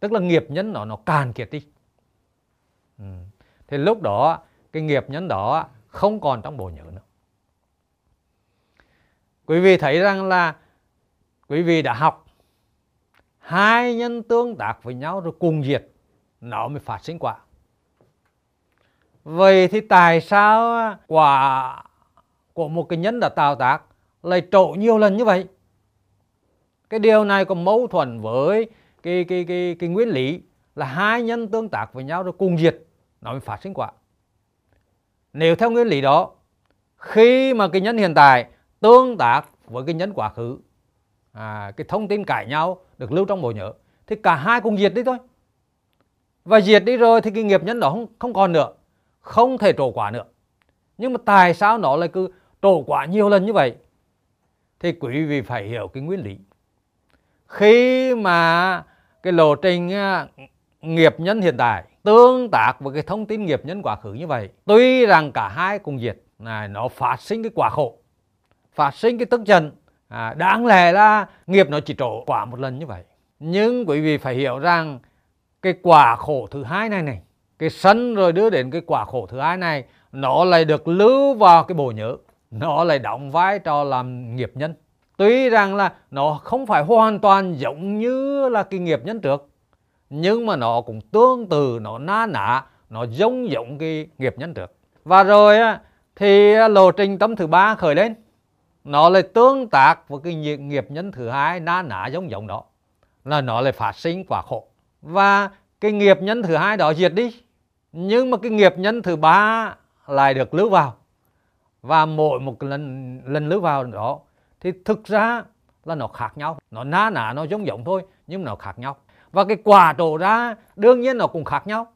tức là nghiệp nhân nó nó càn kiệt đi. Ừ. thì lúc đó, cái nghiệp nhân đó không còn trong bộ nhớ nữa. Quý vị thấy rằng là quý vị đã học, hai nhân tương tác với nhau rồi cùng diệt, nó mới phát sinh quả. Vậy thì tại sao quả của một cái nhân đã tạo tác lại trộn nhiều lần như vậy? Cái điều này có mâu thuẫn với cái cái cái cái nguyên lý là hai nhân tương tác với nhau rồi cùng diệt nó mới phát sinh quả. Nếu theo nguyên lý đó khi mà cái nhân hiện tại tương tác với cái nhân quá khứ à, cái thông tin cãi nhau được lưu trong bộ nhớ thì cả hai cùng diệt đi thôi. Và diệt đi rồi thì cái nghiệp nhân đó không không còn nữa không thể trổ quả nữa. Nhưng mà tại sao nó lại cứ trổ quả nhiều lần như vậy? Thì quý vị phải hiểu cái nguyên lý. Khi mà cái lộ trình nghiệp nhân hiện tại tương tác với cái thông tin nghiệp nhân quá khứ như vậy tuy rằng cả hai cùng diệt này nó phát sinh cái quả khổ phát sinh cái tức giận à, đáng lẽ là nghiệp nó chỉ trổ quả một lần như vậy. Nhưng quý vị phải hiểu rằng cái quả khổ thứ hai này này cái sân rồi đưa đến cái quả khổ thứ hai này nó lại được lưu vào cái bộ nhớ nó lại đóng vai trò làm nghiệp nhân tuy rằng là nó không phải hoàn toàn giống như là cái nghiệp nhân trước, nhưng mà nó cũng tương tự, nó na nả nó giống giống cái nghiệp nhân trước. Và rồi thì lộ trình tâm thứ ba khởi lên, nó lại tương tác với cái nghiệp nhân thứ hai na nả giống giống đó, là nó lại phát sinh quả khổ. Và cái nghiệp nhân thứ hai đó diệt đi, nhưng mà cái nghiệp nhân thứ ba lại được lưu vào. Và mỗi một lần lần lưu vào đó thì thực ra là nó khác nhau. Nó na ná, nó giống giống thôi, nhưng nó khác nhau. Và cái quả trổ ra đương nhiên nó cũng khác nhau.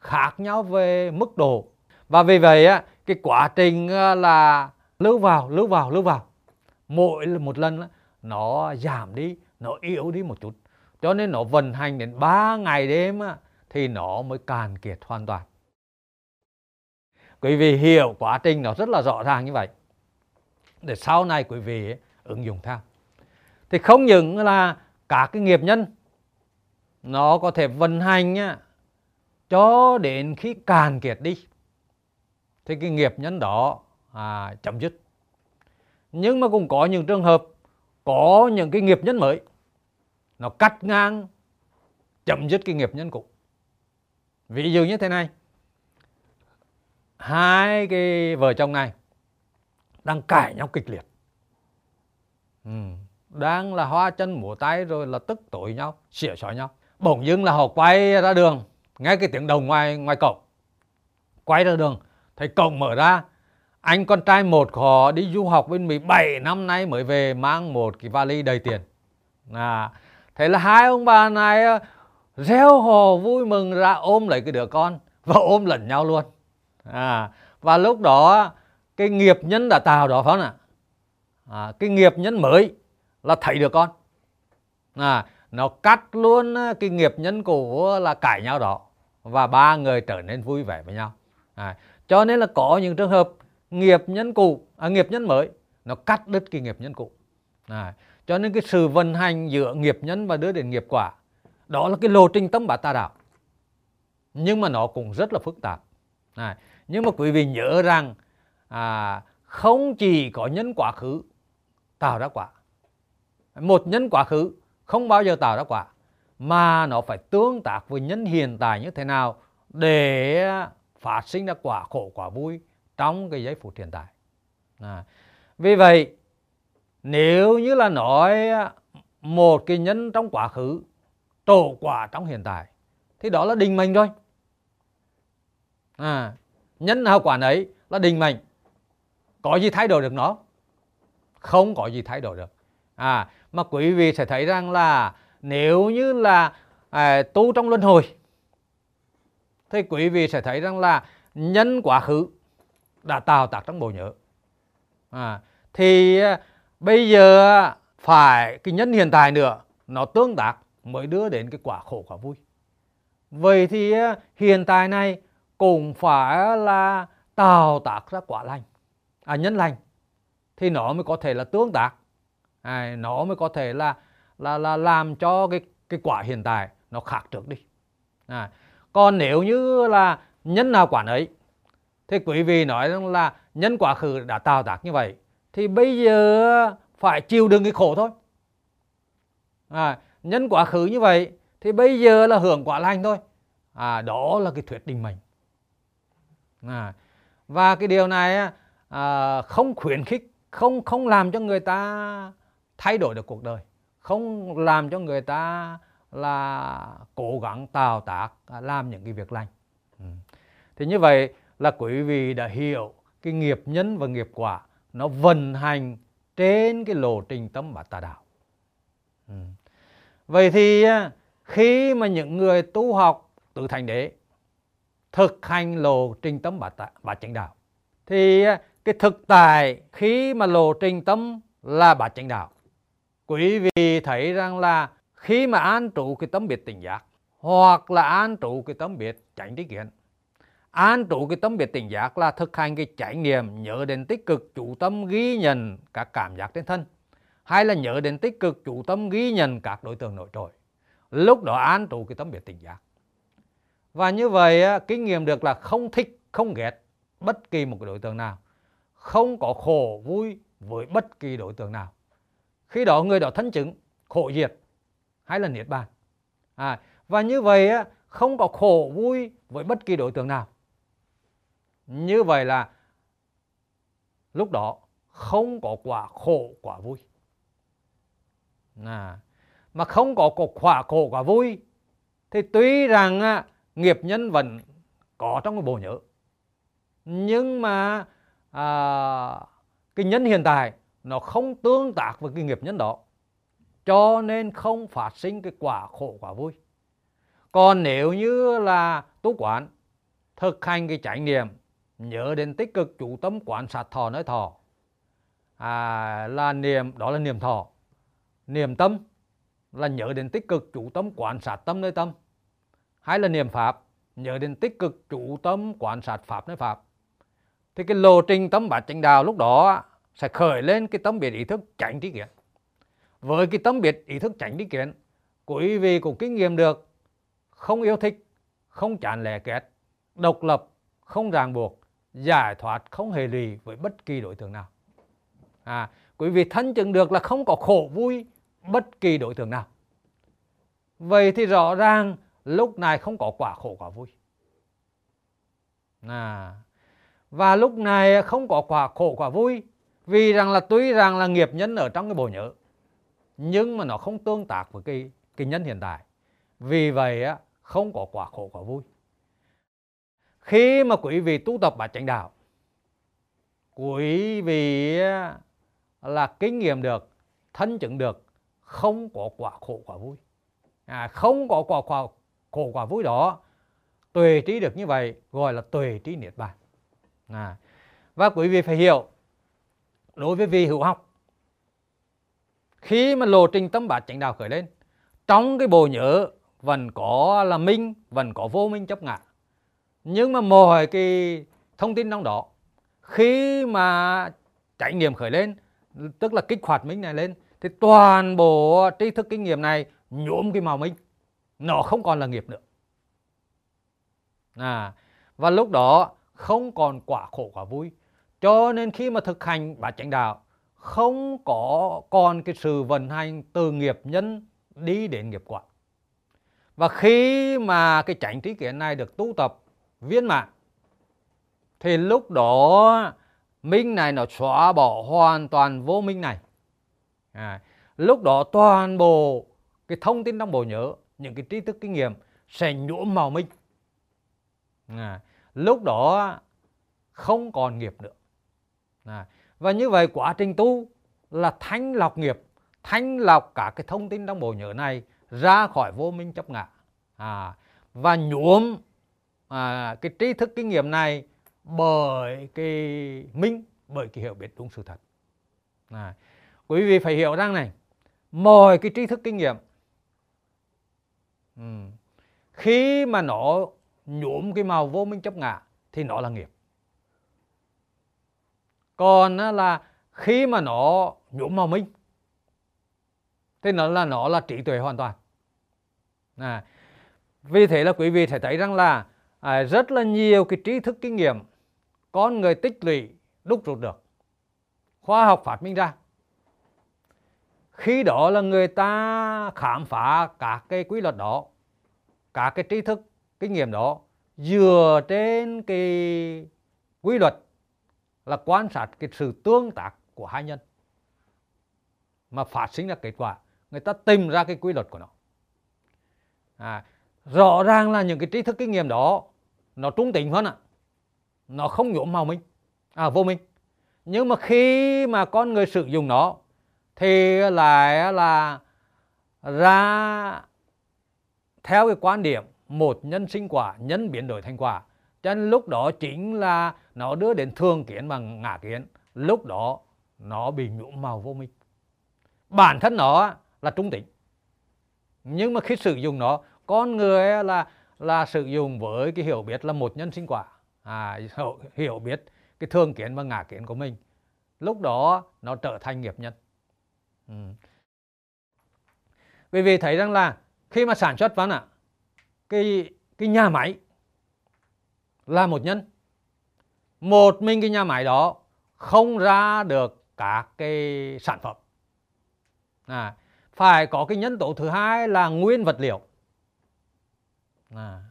Khác nhau về mức độ. Và vì vậy á, cái quá trình ờ, là lưu vào lưu vào lưu vào, mỗi một lần nó giảm đi, nó yếu đi một chút. Cho nên nó vận hành đến 3 ngày đêm thì nó mới càn kiệt hoàn toàn. Quý vị hiểu quá trình nó rất là rõ ràng như vậy. Để sau này quý vị ứng dụng theo. Thì không những là cả cái nghiệp nhân nó có thể vận hành nhá, cho đến khi càn kiệt đi thì cái nghiệp nhân đó à, chấm dứt. Nhưng mà cũng có những trường hợp có những cái nghiệp nhân mới nó cắt ngang chấm dứt cái nghiệp nhân cũ. Ví dụ như thế này hai cái vợ chồng này đang cãi nhau kịch liệt ừ. đang là hoa chân múa tay rồi là tức tối nhau xỉa xói nhau. Bỗng dưng là họ quay ra đường nghe cái tiếng đồng ngoài ngoài cổng. Quay ra đường thấy cổng mở ra. Anh con trai một họ đi du học bên Mỹ 7 năm nay mới về mang một cái vali đầy tiền. À, thế là hai ông bà này ờ, reo hò vui mừng ra ôm lấy cái đứa con và ôm lẫn nhau luôn. À, và lúc đó cái nghiệp nhân đã tạo đó phải không ạ? À, cái nghiệp nhân mới là thấy được con. À, nó cắt luôn à, cái nghiệp nhân cũ là cãi nhau đó và ba người trở nên vui vẻ với nhau. À, cho nên là có những trường hợp nghiệp nhân cũ à, nghiệp nhân mới nó cắt đứt cái nghiệp nhân cũ. À, cho nên cái sự vận hành giữa nghiệp nhân và đưa đến nghiệp quả đó là cái lộ trình tâm bát tà đạo. Nhưng mà nó cũng rất là phức tạp. À, nhưng mà quý vị nhớ rằng à, không chỉ có nhân quá khứ tạo ra quả. Một nhân quá khứ không bao giờ tạo ra quả mà nó phải tương tác với nhân hiện tại như thế nào để phát sinh ra quả khổ quả vui trong cái giây phút hiện tại. À. vì vậy nếu như là nói một cái nhân trong quá khứ trổ quả trong hiện tại thì đó là định mệnh rồi. À, nhân nào quả ấy là định mệnh. Có gì thay đổi được nó? Không có gì thay đổi được. À mà quý vị sẽ thấy rằng là nếu như là à, tu trong luân hồi thì quý vị sẽ thấy rằng là nhân quá khứ đã tạo tác trong bộ nhớ. À, thì à, bây giờ phải cái nhân hiện tại nữa nó tương tác mới đưa đến cái quả khổ quả vui. Vậy thì à, hiện tại này cũng phải là tạo tác ra quả lành. À, nhân lành thì nó mới có thể là tương tác. À, nó mới có thể là là là làm cho cái cái quả hiện tại nó khác trước đi. À, còn nếu như là nhân nào quả ấy thì quý vị nói rằng là nhân quá khứ đã tạo tác như vậy thì bây giờ phải chịu đựng cái khổ thôi. À, nhân quá khứ như vậy thì bây giờ là hưởng quả lành thôi. À, đó là cái thuyết định mệnh. À, và cái điều này à, không khuyến khích không không làm cho người ta thay đổi được cuộc đời không làm cho người ta là cố gắng tạo tác làm những cái việc lành ừ. thì như vậy là quý vị đã hiểu cái nghiệp nhân và nghiệp quả nó vận hành trên cái lộ trình tâm bát tà đạo ừ. vậy thì à, khi mà những người tu học tự thành đế thực hành lộ trình tâm bát tà, bát chánh đạo thì à, cái thực tại khi mà lộ trình tâm là bát chánh đạo. Quý vị thấy rằng là khi mà an trụ cái tâm biệt tỉnh giác, hoặc là an trụ cái tâm biệt chánh trí kiến, an trụ cái tâm biệt tỉnh giác là thực hành cái trải nghiệm nhớ đến tích cực chủ tâm ghi nhận các cảm giác trên thân, hay là nhớ đến tích cực chủ tâm ghi nhận các đối tượng nổi trội. Lúc đó an trụ cái tâm biệt tỉnh giác. Và như vậy kinh nghiệm được là không thích, không ghét bất kỳ một cái đối tượng nào không có khổ vui với bất kỳ đối tượng nào. Khi đó người đó thân chứng khổ diệt hay là niết bàn. À, và như vậy á, không có khổ vui với bất kỳ đối tượng nào. Như vậy là lúc đó không có quả khổ quả vui. À, mà không có quả khổ quả vui thì tuy rằng nghiệp nhân vẫn có trong cái bộ nhớ. Nhưng mà à, cái nhân hiện tại nó không tương tác với cái nghiệp nhân đó. Cho nên không phát sinh cái quả khổ quả vui. Còn nếu như là tu quán thực hành cái trải nghiệm nhớ đến tích cực chủ tâm quan sát thọ nơi thọ à, là niệm đó là niệm thọ. Niệm tâm là nhớ đến tích cực chủ tâm quan sát tâm nơi tâm. Hay là niệm pháp nhớ đến tích cực chủ tâm quan sát pháp nơi pháp thì cái lộ trình tâm bát chánh đạo lúc đó sẽ khởi lên cái tâm biệt ý thức tránh tri kiến. Với cái tâm biệt ý thức tránh tri kiến quý vị cũng kinh nghiệm được không yêu thích không chán lẻ kết độc lập không ràng buộc giải thoát không hề lì với bất kỳ đối tượng nào. À, quý vị thân chứng được là không có khổ vui bất kỳ đối tượng nào. Vậy thì rõ ràng lúc này không có quả khổ quả vui. À, và lúc này không có quả khổ quả vui vì rằng là tuy rằng là nghiệp nhân ở trong cái bộ nhớ nhưng mà nó không tương tác với cái cái nhân hiện tại. Vì vậy á không có quả khổ quả vui. Khi mà quý vị tu tập bát chánh đạo quý vị là kinh nghiệm được thân chứng được không có quả khổ quả vui. À, không có quả, quả khổ quả vui đó tuệ trí được như vậy gọi là tuệ trí niết bàn à, và quý vị phải hiểu đối với vị hữu học khi mà lộ trình tâm bát chánh đạo khởi lên trong cái bộ nhớ vẫn có là minh vẫn có vô minh chấp ngã. Nhưng mà mọi cái thông tin trong đó khi mà trải nghiệm khởi lên tức là kích hoạt minh này lên thì toàn bộ tri thức kinh nghiệm này nhuộm cái màu minh nó không còn là nghiệp nữa. À, và lúc đó không còn quả khổ quả vui. Cho nên khi mà thực hành bát chánh đạo không có còn cái sự vận hành từ nghiệp nhân đi đến nghiệp quả. Và khi mà cái chánh trí kiến này được tu tập viên mãn thì lúc đó minh này nó xóa bỏ hoàn toàn vô minh này. À, lúc đó toàn bộ cái thông tin trong bộ nhớ những cái trí thức kinh nghiệm sẽ nhuộm màu minh à, lúc đó không còn nghiệp nữa. À, và như vậy quá trình tu là thanh lọc nghiệp thanh lọc cả cái thông tin trong bộ nhớ này ra khỏi vô minh chấp ngã. À, và nhuộm à, cái trí thức kinh nghiệm này bởi cái minh bởi cái hiểu biết đúng sự thật. À, quý vị phải hiểu rằng này mọi cái trí thức kinh nghiệm ừ, khi mà nó nhuộm cái màu vô minh chấp ngã thì nó là nghiệp. Còn là khi mà nó nhuộm màu minh thì nó là nó là trí tuệ hoàn toàn. À, vì thế là quý vị sẽ thấy rằng là à, rất là nhiều cái trí thức kinh nghiệm con người tích lũy đúc rút được khoa học phát minh ra. Khi đó là người ta khám phá các cái quy luật đó các cái trí thức kinh nghiệm đó dựa trên cái quy luật là quan sát cái sự tương tác của hai nhân mà phát sinh ra kết quả người ta tìm ra cái quy luật của nó. À, rõ ràng là những cái trí thức kinh nghiệm đó nó trung tính hơn ạ. Nó không nhuộm màu minh à vô minh nhưng mà khi mà con người sử dụng nó thì lại là ra theo cái quan điểm một nhân sinh quả nhân biến đổi thành quả. Cho nên lúc đó chính là nó đưa đến thường kiến và ngã kiến. Lúc đó nó bị nhuộm màu vô minh. Bản thân nó là trung tính. Nhưng mà khi sử dụng nó con người là là sử dụng với cái hiểu biết là một nhân sinh quả. À, hiểu biết cái thường kiến và ngã kiến của mình. Lúc đó nó trở thành nghiệp nhân. Ừ. vì vì thấy rằng là khi mà sản xuất vâng ạ cái cái nhà máy là một nhân. Một mình cái nhà máy đó không ra được các cái sản phẩm. À, phải có cái nhân tố thứ hai là nguyên vật liệu. À,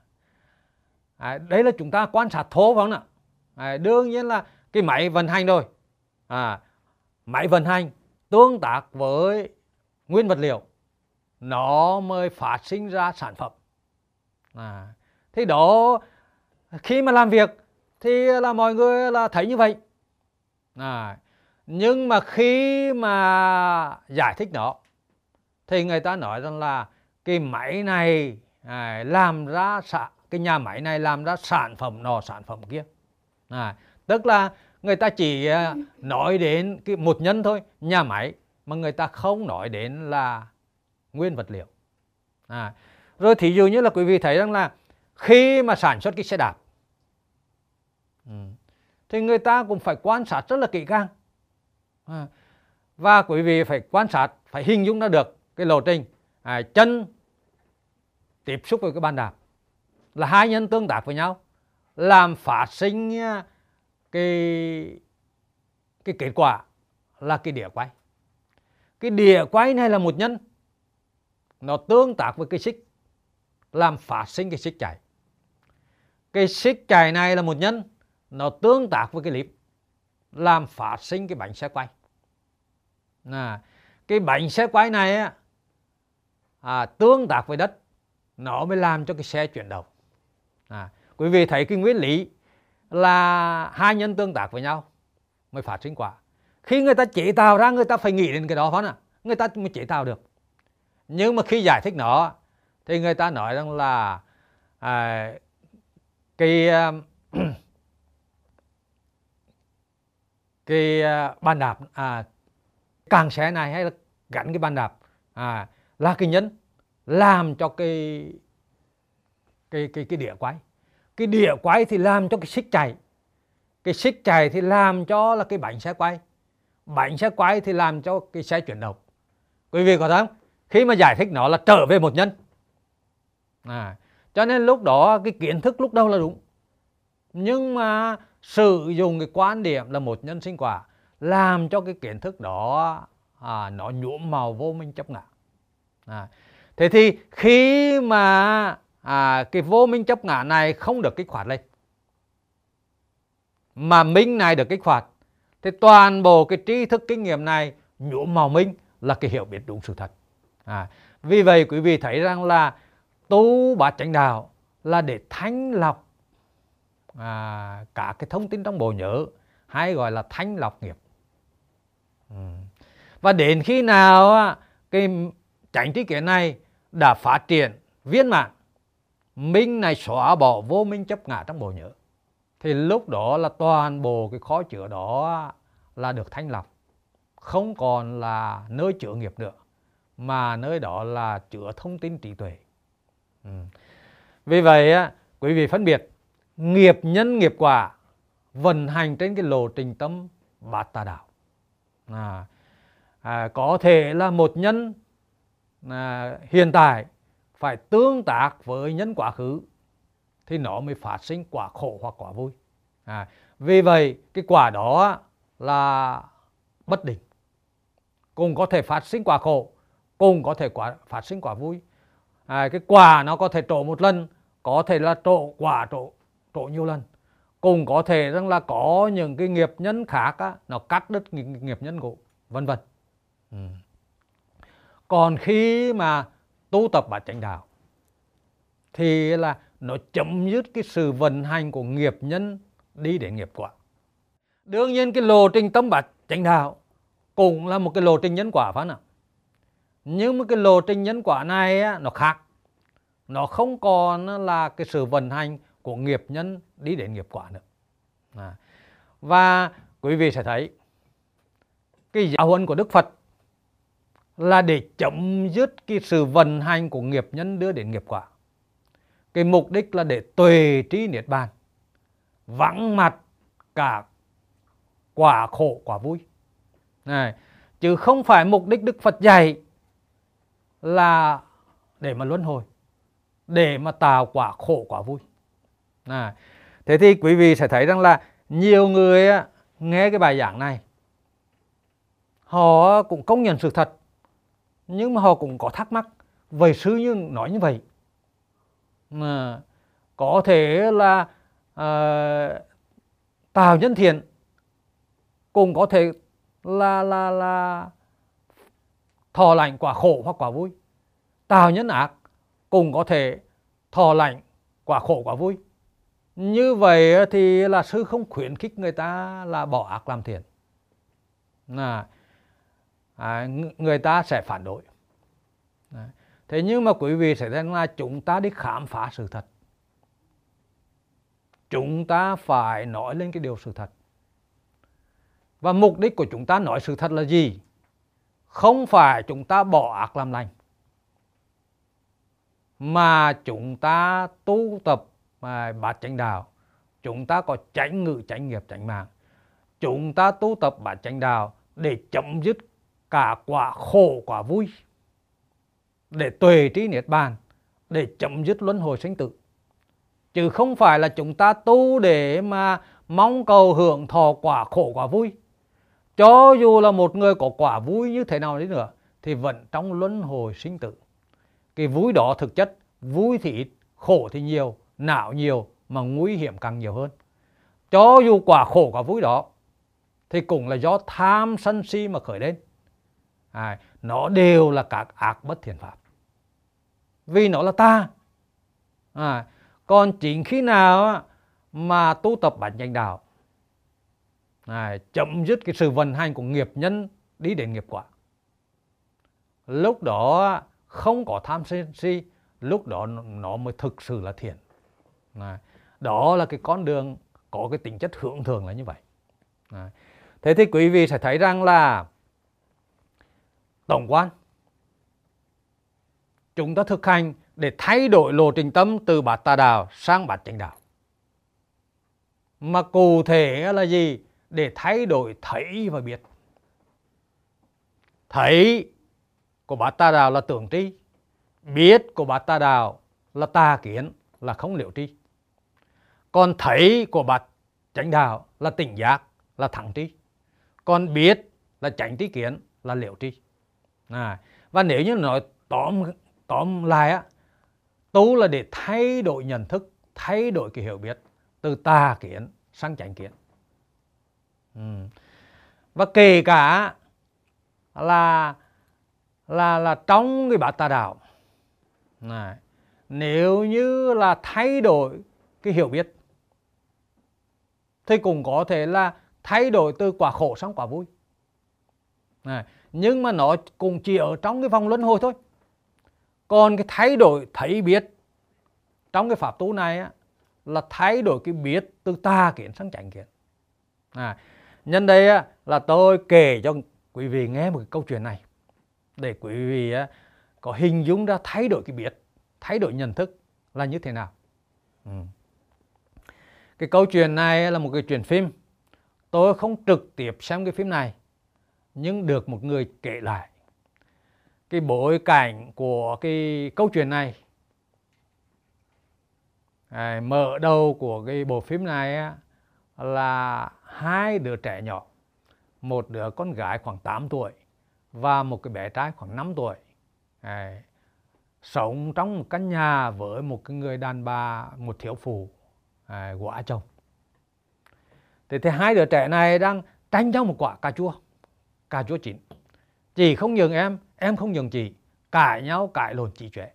à, đấy là chúng ta quan sát thô phải không ạ à, đương nhiên là cái máy vận hành rồi. À, máy vận hành tương tác với nguyên vật liệu nó mới phát sinh ra sản phẩm à, thì đó khi mà làm việc thì là mọi người là thấy như vậy. À, nhưng mà khi mà giải thích nó thì người ta nói rằng là cái máy này à, làm ra sản cái nhà máy này làm ra sản phẩm nọ sản phẩm kia. À, tức là người ta chỉ à, nói đến cái một nhân thôi nhà máy mà người ta không nói đến là nguyên vật liệu. À, rồi thí dụ như là quý vị thấy rằng là khi mà sản xuất cái xe đạp ừ, thì người ta cũng phải quan sát rất là kỹ càng. À, và quý vị phải quan sát phải hình dung ra được cái lộ trình à, chân tiếp xúc với cái bàn đạp là hai nhân tương tác với nhau làm phát sinh à, cái cái kết quả là cái đĩa quay. Cái đĩa quay này là một nhân nó tương tác với cái xích làm phát sinh cái xích chạy cái xích chạy này là một nhân nó tương tác với cái lip làm phát sinh cái bánh xe quay. À, cái bánh xe quay này á, à, tương tác với đất nó mới làm cho cái xe chuyển động. À, quý vị thấy cái nguyên lý là hai nhân tương tác với nhau mới phát sinh quả. Khi người ta chế tạo ra người ta phải nghĩ đến cái đó phải không người ta mới chế tạo được. Nhưng mà khi giải thích nó thì người ta nói rằng là à, cái um, cái uh, bàn đạp à, càng xe này hay là gắn cái bàn đạp à, là cái nhân làm cho cái cái cái cái đĩa quay cái đĩa quay thì làm cho cái xích chạy cái xích chạy thì làm cho là cái bánh xe quay bánh xe quay thì làm cho cái xe chuyển động. Quý vị có thấy không? Khi mà giải thích nó là trở về một nhân à, cho nên lúc đó cái kiến thức lúc đầu là đúng. Nhưng mà sử dụng cái quan điểm là một nhân sinh quả làm cho cái kiến thức đó à, nó nhuộm màu vô minh chấp ngã. À, thế thì khi mà à, cái vô minh chấp ngã này không được kích hoạt lên mà minh này được kích hoạt thì toàn bộ cái tri thức kinh nghiệm này nhuộm màu minh là cái hiểu biết đúng sự thật. À, vì vậy quý vị thấy rằng là tu bát chánh đạo là để thanh lọc à, cả cái thông tin trong bộ nhớ hay gọi là thanh lọc nghiệp. Ừ. và đến khi nào cái chánh trí kiến này đã phát triển viên mãn minh này xóa bỏ vô minh chấp ngã trong bộ nhớ thì lúc đó là toàn bộ cái khó chữa đó là được thanh lọc. Không còn là nơi chữa nghiệp nữa mà nơi đó là chữa thông tin trí tuệ ừ. vì vậy á quý vị phân biệt nghiệp nhân nghiệp quả vận hành trên cái lộ trình tâm bát tà đạo. À, à, có thể là một nhân à, hiện tại phải tương tác với nhân quá khứ thì nó mới phát sinh quả khổ hoặc quả vui. À, vì vậy cái quả đó là bất định. Cùng có thể phát sinh quả khổ cùng có thể quả phát sinh quả vui à, cái quả nó có thể trổ một lần có thể là trổ quả trổ trổ nhiều lần. Cùng có thể rằng là có những cái nghiệp nhân khác á, nó cắt đứt nghiệp nhân cũ vân vân. Ừ. còn khi mà tu tập bát chánh đạo thì là nó chấm dứt cái sự vận hành của nghiệp nhân đi đến nghiệp quả. Đương nhiên cái lộ trình tâm bát chánh đạo cũng là một cái lộ trình nhân quả phải không nhưng mà cái lộ trình nhân quả này á, nó khác nó không còn là cái sự vận hành của nghiệp nhân đi đến nghiệp quả nữa. À. và quý vị sẽ thấy, cái giáo huấn của Đức Phật là để chấm dứt cái sự vận hành của nghiệp nhân đưa đến nghiệp quả. Cái mục đích là để tuệ trí niết bàn, vắng mặt cả quả khổ, quả vui. Này, chứ không phải mục đích Đức Phật dạy là để mà luân hồi để mà tạo quả khổ quả vui. À, thế thì quý vị sẽ thấy rằng là nhiều người nghe cái bài giảng này họ cũng công nhận sự thật nhưng mà họ cũng có thắc mắc về sư như nói như vậy mà có thể là ờ, à, tạo nhân thiện cũng có thể là là là thọ lành quả khổ hoặc quả vui tạo nhân ác cũng có thể thọ lạnh quả khổ quả vui. Như vậy thì là sư không khuyến khích người ta là bỏ ác làm thiện. Là à, người ta sẽ phản đối. Đấy. thế nhưng mà quý vị sẽ thấy là chúng ta đi khám phá sự thật. Chúng ta phải nói lên cái điều sự thật. Và mục đích của chúng ta nói sự thật là gì? Không phải chúng ta bỏ ác làm lành mà chúng ta tu tập à, bát chánh đạo chúng ta có chánh ngự chánh nghiệp chánh mạng. Chúng ta tu tập bát chánh đạo để chấm dứt cả quả khổ quả vui. Để tuệ trí niết bàn để chấm dứt luân hồi sinh tử. Chứ không phải là chúng ta tu để mà mong cầu hưởng thọ quả khổ quả vui. Cho dù là một người có quả vui như thế nào đi nữa thì vẫn trong luân hồi sinh tử cái vui đó thực chất vui thì ít khổ thì nhiều não nhiều mà nguy hiểm càng nhiều hơn. Cho dù quả khổ quả vui đó thì cũng là do tham sân si mà khởi lên. À, nó đều là các ác bất thiện pháp. Vì nó là ta. À, còn chính khi nào mà tu tập bản chánh đạo à, chấm dứt cái sự vận hành của nghiệp nhân đi đến nghiệp quả. Lúc đó không có tham sân si, lúc đó nó mới thực sự là thiện. Đó là cái con đường, có cái tính chất hưởng thường là như vậy. Thế thì quý vị sẽ thấy rằng là tổng quan. Chúng ta thực hành để thay đổi lộ trình tâm từ bát tà đạo sang bát chánh đạo. Mà cụ thể là gì? Để thay đổi thấy và biết. Thấy của bát tà đạo là tưởng tri. Biết của bát tà đạo là tà kiến là không liệu tri. Còn thấy của bát chánh đạo là tỉnh giác là thẳng tri. Còn biết là chánh tri kiến là liệu tri. À, và nếu như nói tóm tóm lại á tu là để thay đổi nhận thức thay đổi cái hiểu biết từ tà kiến sang chánh kiến. Ừ. và kể cả là là là trong cái bát tà đạo. Này, nếu như là thay đổi cái hiểu biết thì cũng có thể là thay đổi từ quả khổ sang quả vui. Này, nhưng mà nó cũng chỉ ở trong cái vòng luân hồi thôi. Còn cái thay đổi thấy biết trong cái pháp tu này á, là thay đổi cái biết từ ta kiến sang chánh kiến. À, nhân đây á, là tôi kể cho quý vị nghe một cái câu chuyện này để quý vị có hình dung ra thay đổi cái biết thay đổi nhận thức là như thế nào. Ừ. cái câu chuyện này là một cái chuyện phim. Tôi không trực tiếp xem cái phim này nhưng được một người kể lại. Cái bối cảnh của cái câu chuyện này à, mở đầu của cái bộ phim này á, là hai đứa trẻ nhỏ. Một đứa con gái khoảng 8 tuổi và một cái bé trai khoảng 5 tuổi. À, sống trong một căn nhà với một cái người đàn bà một thiếu phụ à, quả chồng. Thì, thì hai đứa trẻ này đang tranh nhau một quả cà chua cà chua chín. Chị không nhường em em không nhường chị cãi nhau cãi lộn chị trẻ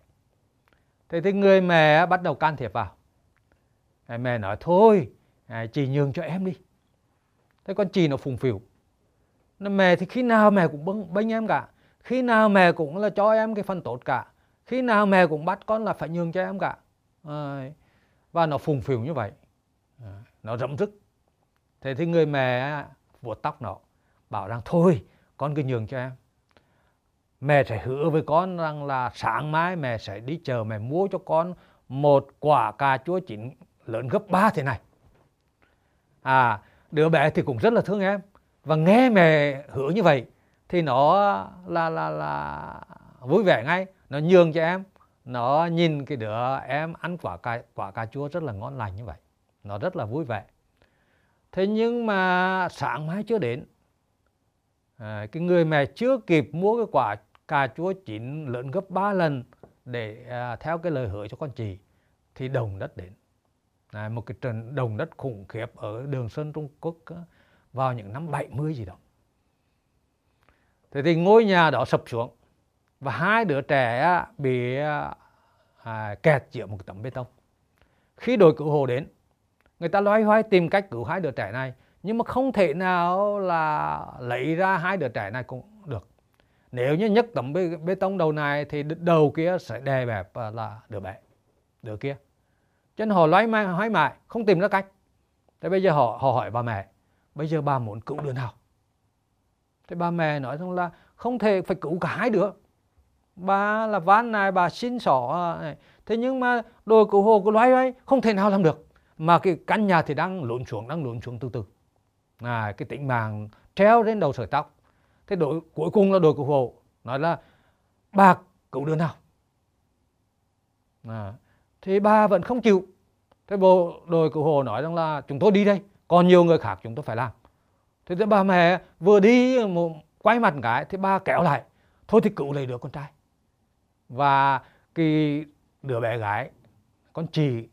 thế thì người mẹ bắt đầu can thiệp vào. Mẹ nói thôi chị nhường cho em đi. Thế con chị nó phùng phiu mẹ thì khi nào mẹ cũng bưng bênh em cả. Khi nào mẹ cũng là cho em cái phần tốt cả. Khi nào mẹ cũng bắt con là phải nhường cho em cả. À, và nó phùng phiều như vậy. À, nó rậm rức thế thì người mẹ vuốt tóc nó bảo rằng thôi con cứ nhường cho em. Mẹ sẽ hứa với con rằng là sáng mai mẹ sẽ đi chờ mẹ mua cho con một quả cà chua chín lớn gấp ba thế này. À đứa bé thì cũng rất là thương em và nghe mẹ hứa như vậy thì nó là là là vui vẻ ngay nó nhường cho em. Nó nhìn cái đứa em ăn quả cà quả cà chua rất là ngon lành như vậy. Nó rất là vui vẻ. Thế nhưng mà sáng mai chưa đến à, cái người mẹ chưa kịp mua cái quả cà chua chín lớn gấp 3 lần để à, theo cái lời hứa cho con chị thì đồng đất đến. À, một cái trận đồng đất khủng khiếp ở đường Sơn Trung Quốc vào những năm 70 gì đó. Thế thì ngôi nhà đó sập xuống và hai đứa trẻ bị à, kẹt giữa một tấm bê tông. Khi đội cứu hộ đến người ta loay hoay tìm cách cứu hai đứa trẻ này nhưng mà không thể nào là lấy ra hai đứa trẻ này cũng được. Nếu như nhấc tấm bê, bê tông đầu này thì đầu kia sẽ đè bẹp à, là đứa bé đứa kia. Cho nên họ loay hoay hoái mãi không tìm ra cách. Thế bây giờ họ họ hỏi bà mẹ bây giờ bà muốn cứu đứa nào? Thế bà mẹ nói rằng là không thể phải cứu cả hai đứa. Bà là van này bà xin xỏ à, thế nhưng mà đội cứu hộ của loay hoay không thể nào làm được. Mà cái căn nhà thì đang lộn xuống đang lộn xuống từ từ. À, cái tính mạng treo lên đầu sợi tóc. Thế đội cuối cùng là đội cứu hộ. Nói là bà cứu đứa nào? À, thì bà vẫn không chịu. Thế bộ đội cứu hộ nói rằng là chúng tôi đi đây còn nhiều người khác chúng tôi phải làm. Thế thì bà mẹ vừa đi một quay mặt cái, thì bà kéo lại. Thôi thì cứu lấy đứa con trai. Và cái đứa bé gái, con chị,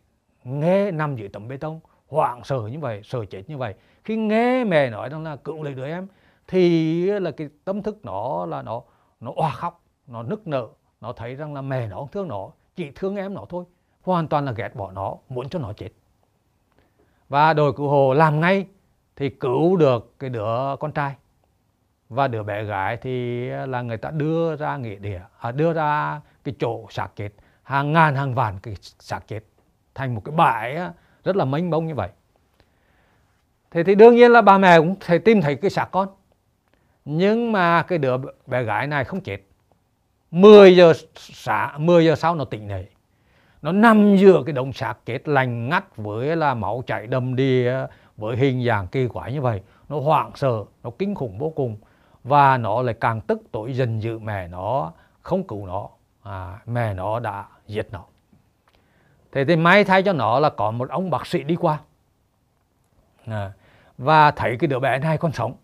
nghe nằm dưới tấm bê tông, hoảng sợ như vậy, sợ chết như vậy. Khi nghe mẹ nói rằng là cứu lấy đứa em, thì là cái tâm thức nó là nó nó oa khóc, nó nức nở. Nó thấy rằng là mẹ nó không thương nó, chỉ thương em nó thôi. Hoàn toàn là ghét bỏ nó, muốn cho nó chết và đội cứu hộ làm ngay thì cứu được cái đứa con trai. Và đứa bé gái thì là người ta đưa ra nghĩa địa à, đưa ra cái chỗ xác chết hàng ngàn hàng vạn cái xác chết thành một cái bãi rất là mênh mông như vậy. Thế thì đương nhiên là bà mẹ cũng thể tìm thấy cái xác con. Nhưng mà cái đứa bé gái này không chết. 10 giờ sáng 10 giờ sau nó tỉnh dậy nó nằm giữa cái đống xác chết lành ngắt với là máu chảy đầm đi với hình dạng kỳ quái như vậy. Nó hoảng sợ nó kinh khủng vô cùng. Và nó lại càng tức tối dần dự mẹ nó không cứu nó. À, mẹ nó đã giết nó. Thế thì may thay cho nó là có một ông bác sĩ đi qua. À, và thấy cái đứa bé này còn sống.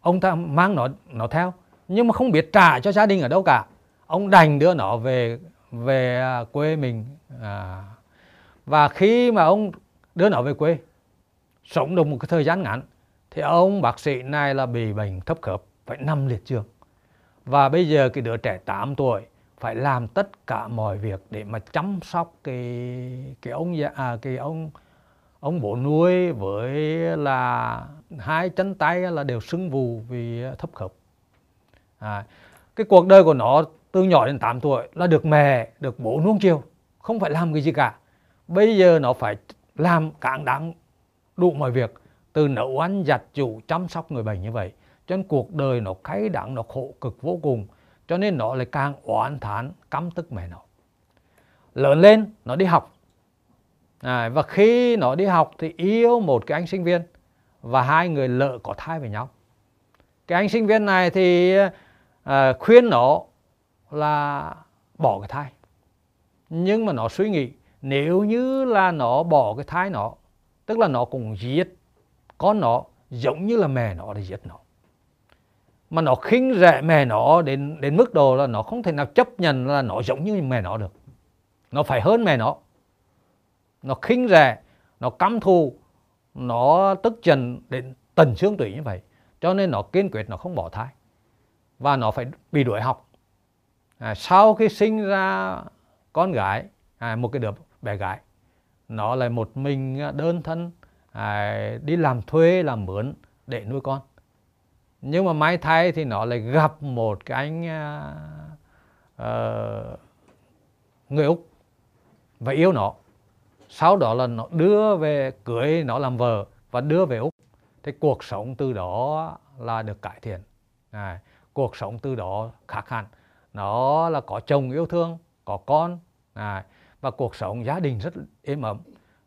Ông ta mang nó nó theo nhưng mà không biết trả cho gia đình ở đâu cả. Ông đành đưa nó về về à, quê mình à, và khi mà ông đưa nó về quê sống được một cái thời gian ngắn thì ông bác sĩ này là bị bệnh thấp khớp phải nằm liệt giường. Và bây giờ cái đứa trẻ 8 tuổi phải làm tất cả mọi việc để mà chăm sóc cái cái ông à, cái ông ông bố nuôi với là hai chân tay là đều sưng vù vì thấp khớp. À, cái cuộc đời của nó từ nhỏ đến 8 tuổi là được mẹ được bố nuông chiều không phải làm cái gì cả. Bây giờ nó phải làm cạn đáng đủ mọi việc từ nấu ăn giặt giũ chăm sóc người bệnh như vậy. Cho nên cuộc đời nó khay đắng nó khổ cực vô cùng cho nên nó lại càng oán thán căm tức mẹ nó. Lớn lên nó đi học. À, và khi nó đi học thì yêu một cái anh sinh viên và hai người lỡ có thai với nhau. Cái anh sinh viên này thì à, khuyên nó là bỏ cái thai. Nhưng mà nó suy nghĩ, nếu như là nó bỏ cái thai nó, tức là nó cũng giết con nó, giống như là mẹ nó để giết nó. Mà nó khinh rẻ mẹ nó đến đến mức độ là nó không thể nào chấp nhận là nó giống như mẹ nó được. Nó phải hơn mẹ nó. Nó khinh rẻ, nó căm thù, nó tức giận đến tần xương tủy như vậy. Cho nên nó kiên quyết nó không bỏ thai. Và nó phải bị đuổi học à, sau khi sinh ra con gái à, một cái đứa bé gái nó lại một mình à, đơn thân à, đi làm thuê làm mướn để nuôi con. Nhưng mà may thay thì nó lại gặp một cái anh uh, người úc và yêu nó. Sau đó là nó đưa về cưới nó làm vợ và đưa về úc. Thì cuộc sống từ đó là được cải thiện. À, cuộc sống từ đó khác hẳn nó là có chồng yêu thương có con. À, và cuộc sống gia đình rất êm ấm.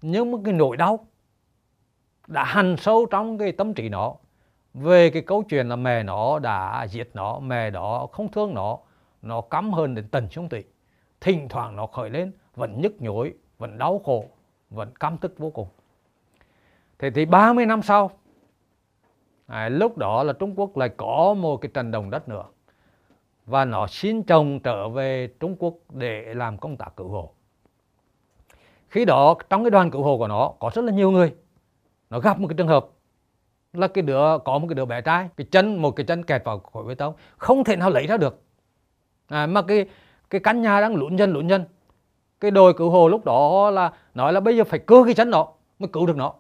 Nhưng mà cái nỗi đau đã hằn sâu trong cái tâm trí nó. Về cái câu chuyện là mẹ nó đã giết nó mẹ đó không thương nó nó cắm hơn đến tận xương tủy. Thỉnh thoảng nó khởi lên vẫn nhức nhối vẫn đau khổ vẫn căm tức vô cùng. Thế thì 30 năm sau à, lúc đó là Trung Quốc lại có một cái trận động đất nữa và nó xin chồng trở về Trung Quốc để làm công tác cứu hộ. Khi đó trong cái đoàn cứu hộ của nó có rất là nhiều người. Nó gặp một cái trường hợp là cái đứa có một cái đứa bé trai cái chân một cái chân kẹt vào khối bê tông không thể nào lấy ra được. À, mà cái cái căn nhà đang lún nhân lún nhân cái đội cứu hộ lúc đó là nói là bây giờ phải cưa cái chân đó mới cứu được nó.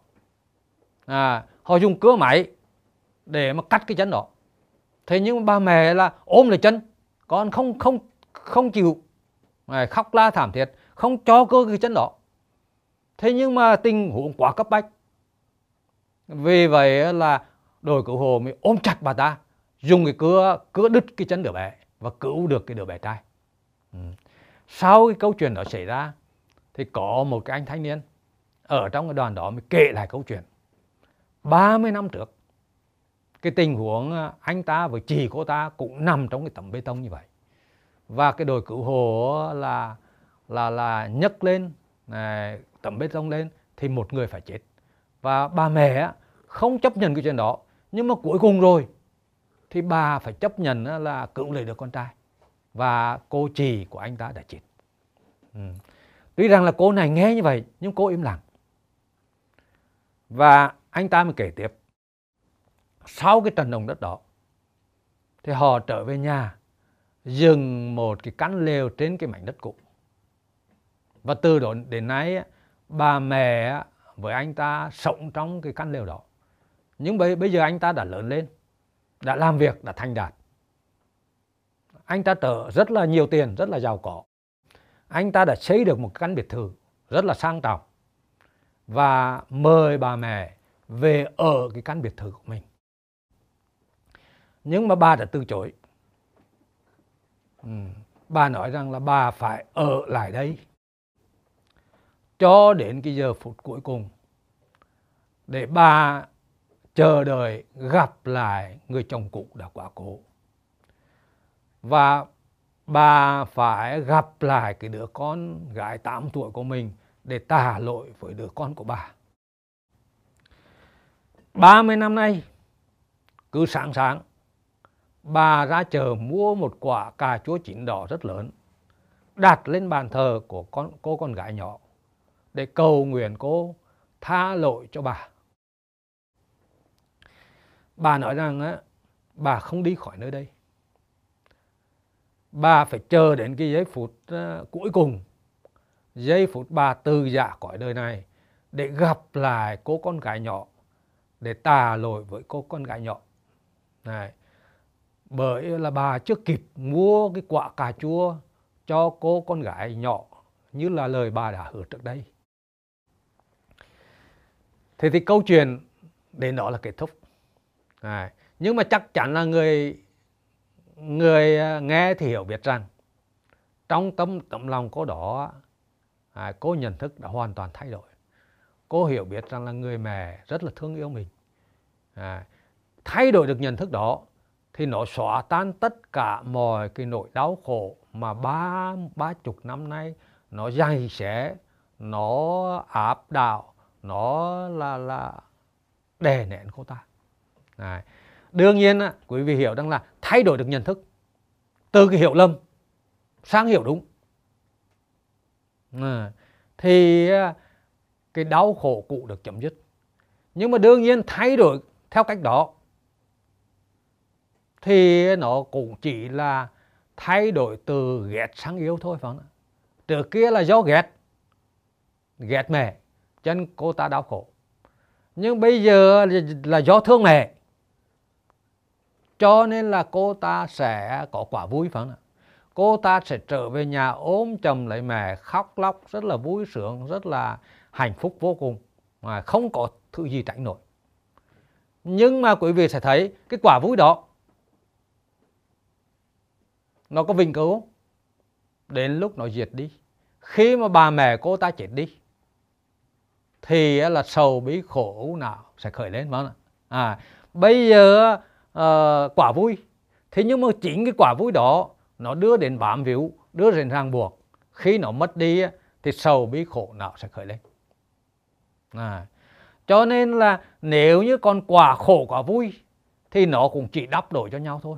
À, họ dùng cưa máy để mà cắt cái chân đó thế nhưng mà bà mẹ là ôm lấy chân con không không không chịu. Khóc la thảm thiết, không cho cơ cái chân đó. Thế nhưng mà tình huống quá cấp bách. Vì vậy là đội cứu hộ mới ôm chặt bà ta, dùng cái cưa cưa đứt cái chân đứa bé và cứu được cái đứa bé trai. Ừ. sau cái câu chuyện đó xảy ra, thì có một cái anh thanh niên ở trong cái đoàn đó mới kể lại câu chuyện. 30 năm trước cái tình huống ờ, anh ta với chị cô ta cũng nằm trong cái tấm bê tông như vậy. Và cái đội cứu hộ ờ, là là là nhấc lên này, tấm bê tông lên thì một người phải chết. Và bà mẹ ờ, không chấp nhận cái chuyện đó. Nhưng mà cuối cùng rồi thì bà phải chấp nhận là cứu lấy được con trai. Và cô chị của anh ta đã chết. Ừ. tuy rằng là cô này nghe như vậy nhưng cô im lặng. Và anh ta mới kể tiếp sau cái trận động đất đó thì họ trở về nhà dừng một cái căn lều trên cái mảnh đất cũ. Và từ đó đến nay bà mẹ với anh ta sống trong cái căn lều đó. Nhưng bây, bây giờ anh ta đã lớn lên đã làm việc đã thành đạt. Anh ta trở rất là nhiều tiền rất là giàu có. Anh ta đã xây được một căn biệt thự rất là sang trọng và mời bà mẹ về ở cái căn biệt thự của mình nhưng mà bà đã từ chối ừ. bà nói rằng là bà phải ở lại đây cho đến cái giờ phút cuối cùng để bà chờ đợi gặp lại người chồng cũ đã quá cố và bà phải gặp lại cái đứa con gái 8 tuổi của mình để tả lỗi với đứa con của bà 30 năm nay, cứ sáng sáng bà ra chợ mua một quả cà chua chín đỏ rất lớn đặt lên bàn thờ của con cô con gái nhỏ để cầu nguyện cô tha lỗi cho bà. Bà nói rằng á, bà không đi khỏi nơi đây. Bà phải chờ đến cái giây phút cuối cùng giây phút bà từ giả khỏi đời này để gặp lại cô con gái nhỏ để tà lỗi với cô con gái nhỏ. Này bởi là bà chưa kịp mua cái quả cà chua cho cô con gái nhỏ như là lời bà đã hứa trước đây. Thế thì câu chuyện đến đó là kết thúc. À, nhưng mà chắc chắn là người người à, nghe thì hiểu biết rằng trong tâm tấm lòng cô đó à, cô nhận thức đã hoàn toàn thay đổi. Cô hiểu biết rằng là người mẹ rất là thương yêu mình. À, thay đổi được nhận thức đó thì nó xóa tan tất cả mọi cái nỗi đau khổ mà ba ba chục năm nay nó dày xé nó áp đảo nó là là đè nén cô ta Đấy. đương nhiên quý vị hiểu rằng là thay đổi được nhận thức từ cái hiểu lầm sang hiểu đúng à, thì cái đau khổ cũ được chấm dứt nhưng mà đương nhiên thay đổi theo cách đó thì nó cũng chỉ là thay đổi từ ghét sang yêu thôi phải không trước kia là do ghét. Ghét mẹ chân cô ta đau khổ. Nhưng bây giờ là do thương mẹ. Cho nên là cô ta sẽ có quả vui phải không ạ? Cô ta sẽ trở về nhà ôm chầm lấy mẹ, khóc lóc, rất là vui sướng, rất là hạnh phúc vô cùng. Mà không có thứ gì tránh nổi. Nhưng mà quý vị sẽ thấy cái quả vui đó nó có vinh cửu đến lúc nó diệt đi. Khi mà bà mẹ cô ta chết đi thì là sầu bí khổ nào sẽ khởi lên phải không ạ. À, bây giờ uh, quả vui. Thế nhưng mà chính cái quả vui đó nó đưa đến bám víu đưa đến ràng buộc. Khi nó mất đi thì sầu bí khổ não sẽ khởi lên? À, cho nên là nếu như còn quả khổ quả vui thì nó cũng chỉ đắp đổi cho nhau thôi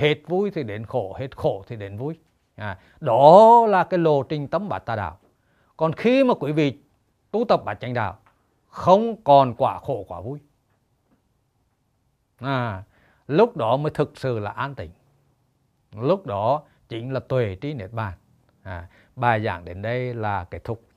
hết vui thì đến khổ hết khổ thì đến vui. À, đó là cái lộ trình tấm bát tà đạo. Còn khi mà quý vị tu tập bát chánh đạo không còn quả khổ quả vui. À, lúc đó mới thực sự là an tịnh. Lúc đó chính là tuệ trí niết bàn. À, bài giảng đến đây là kết thúc.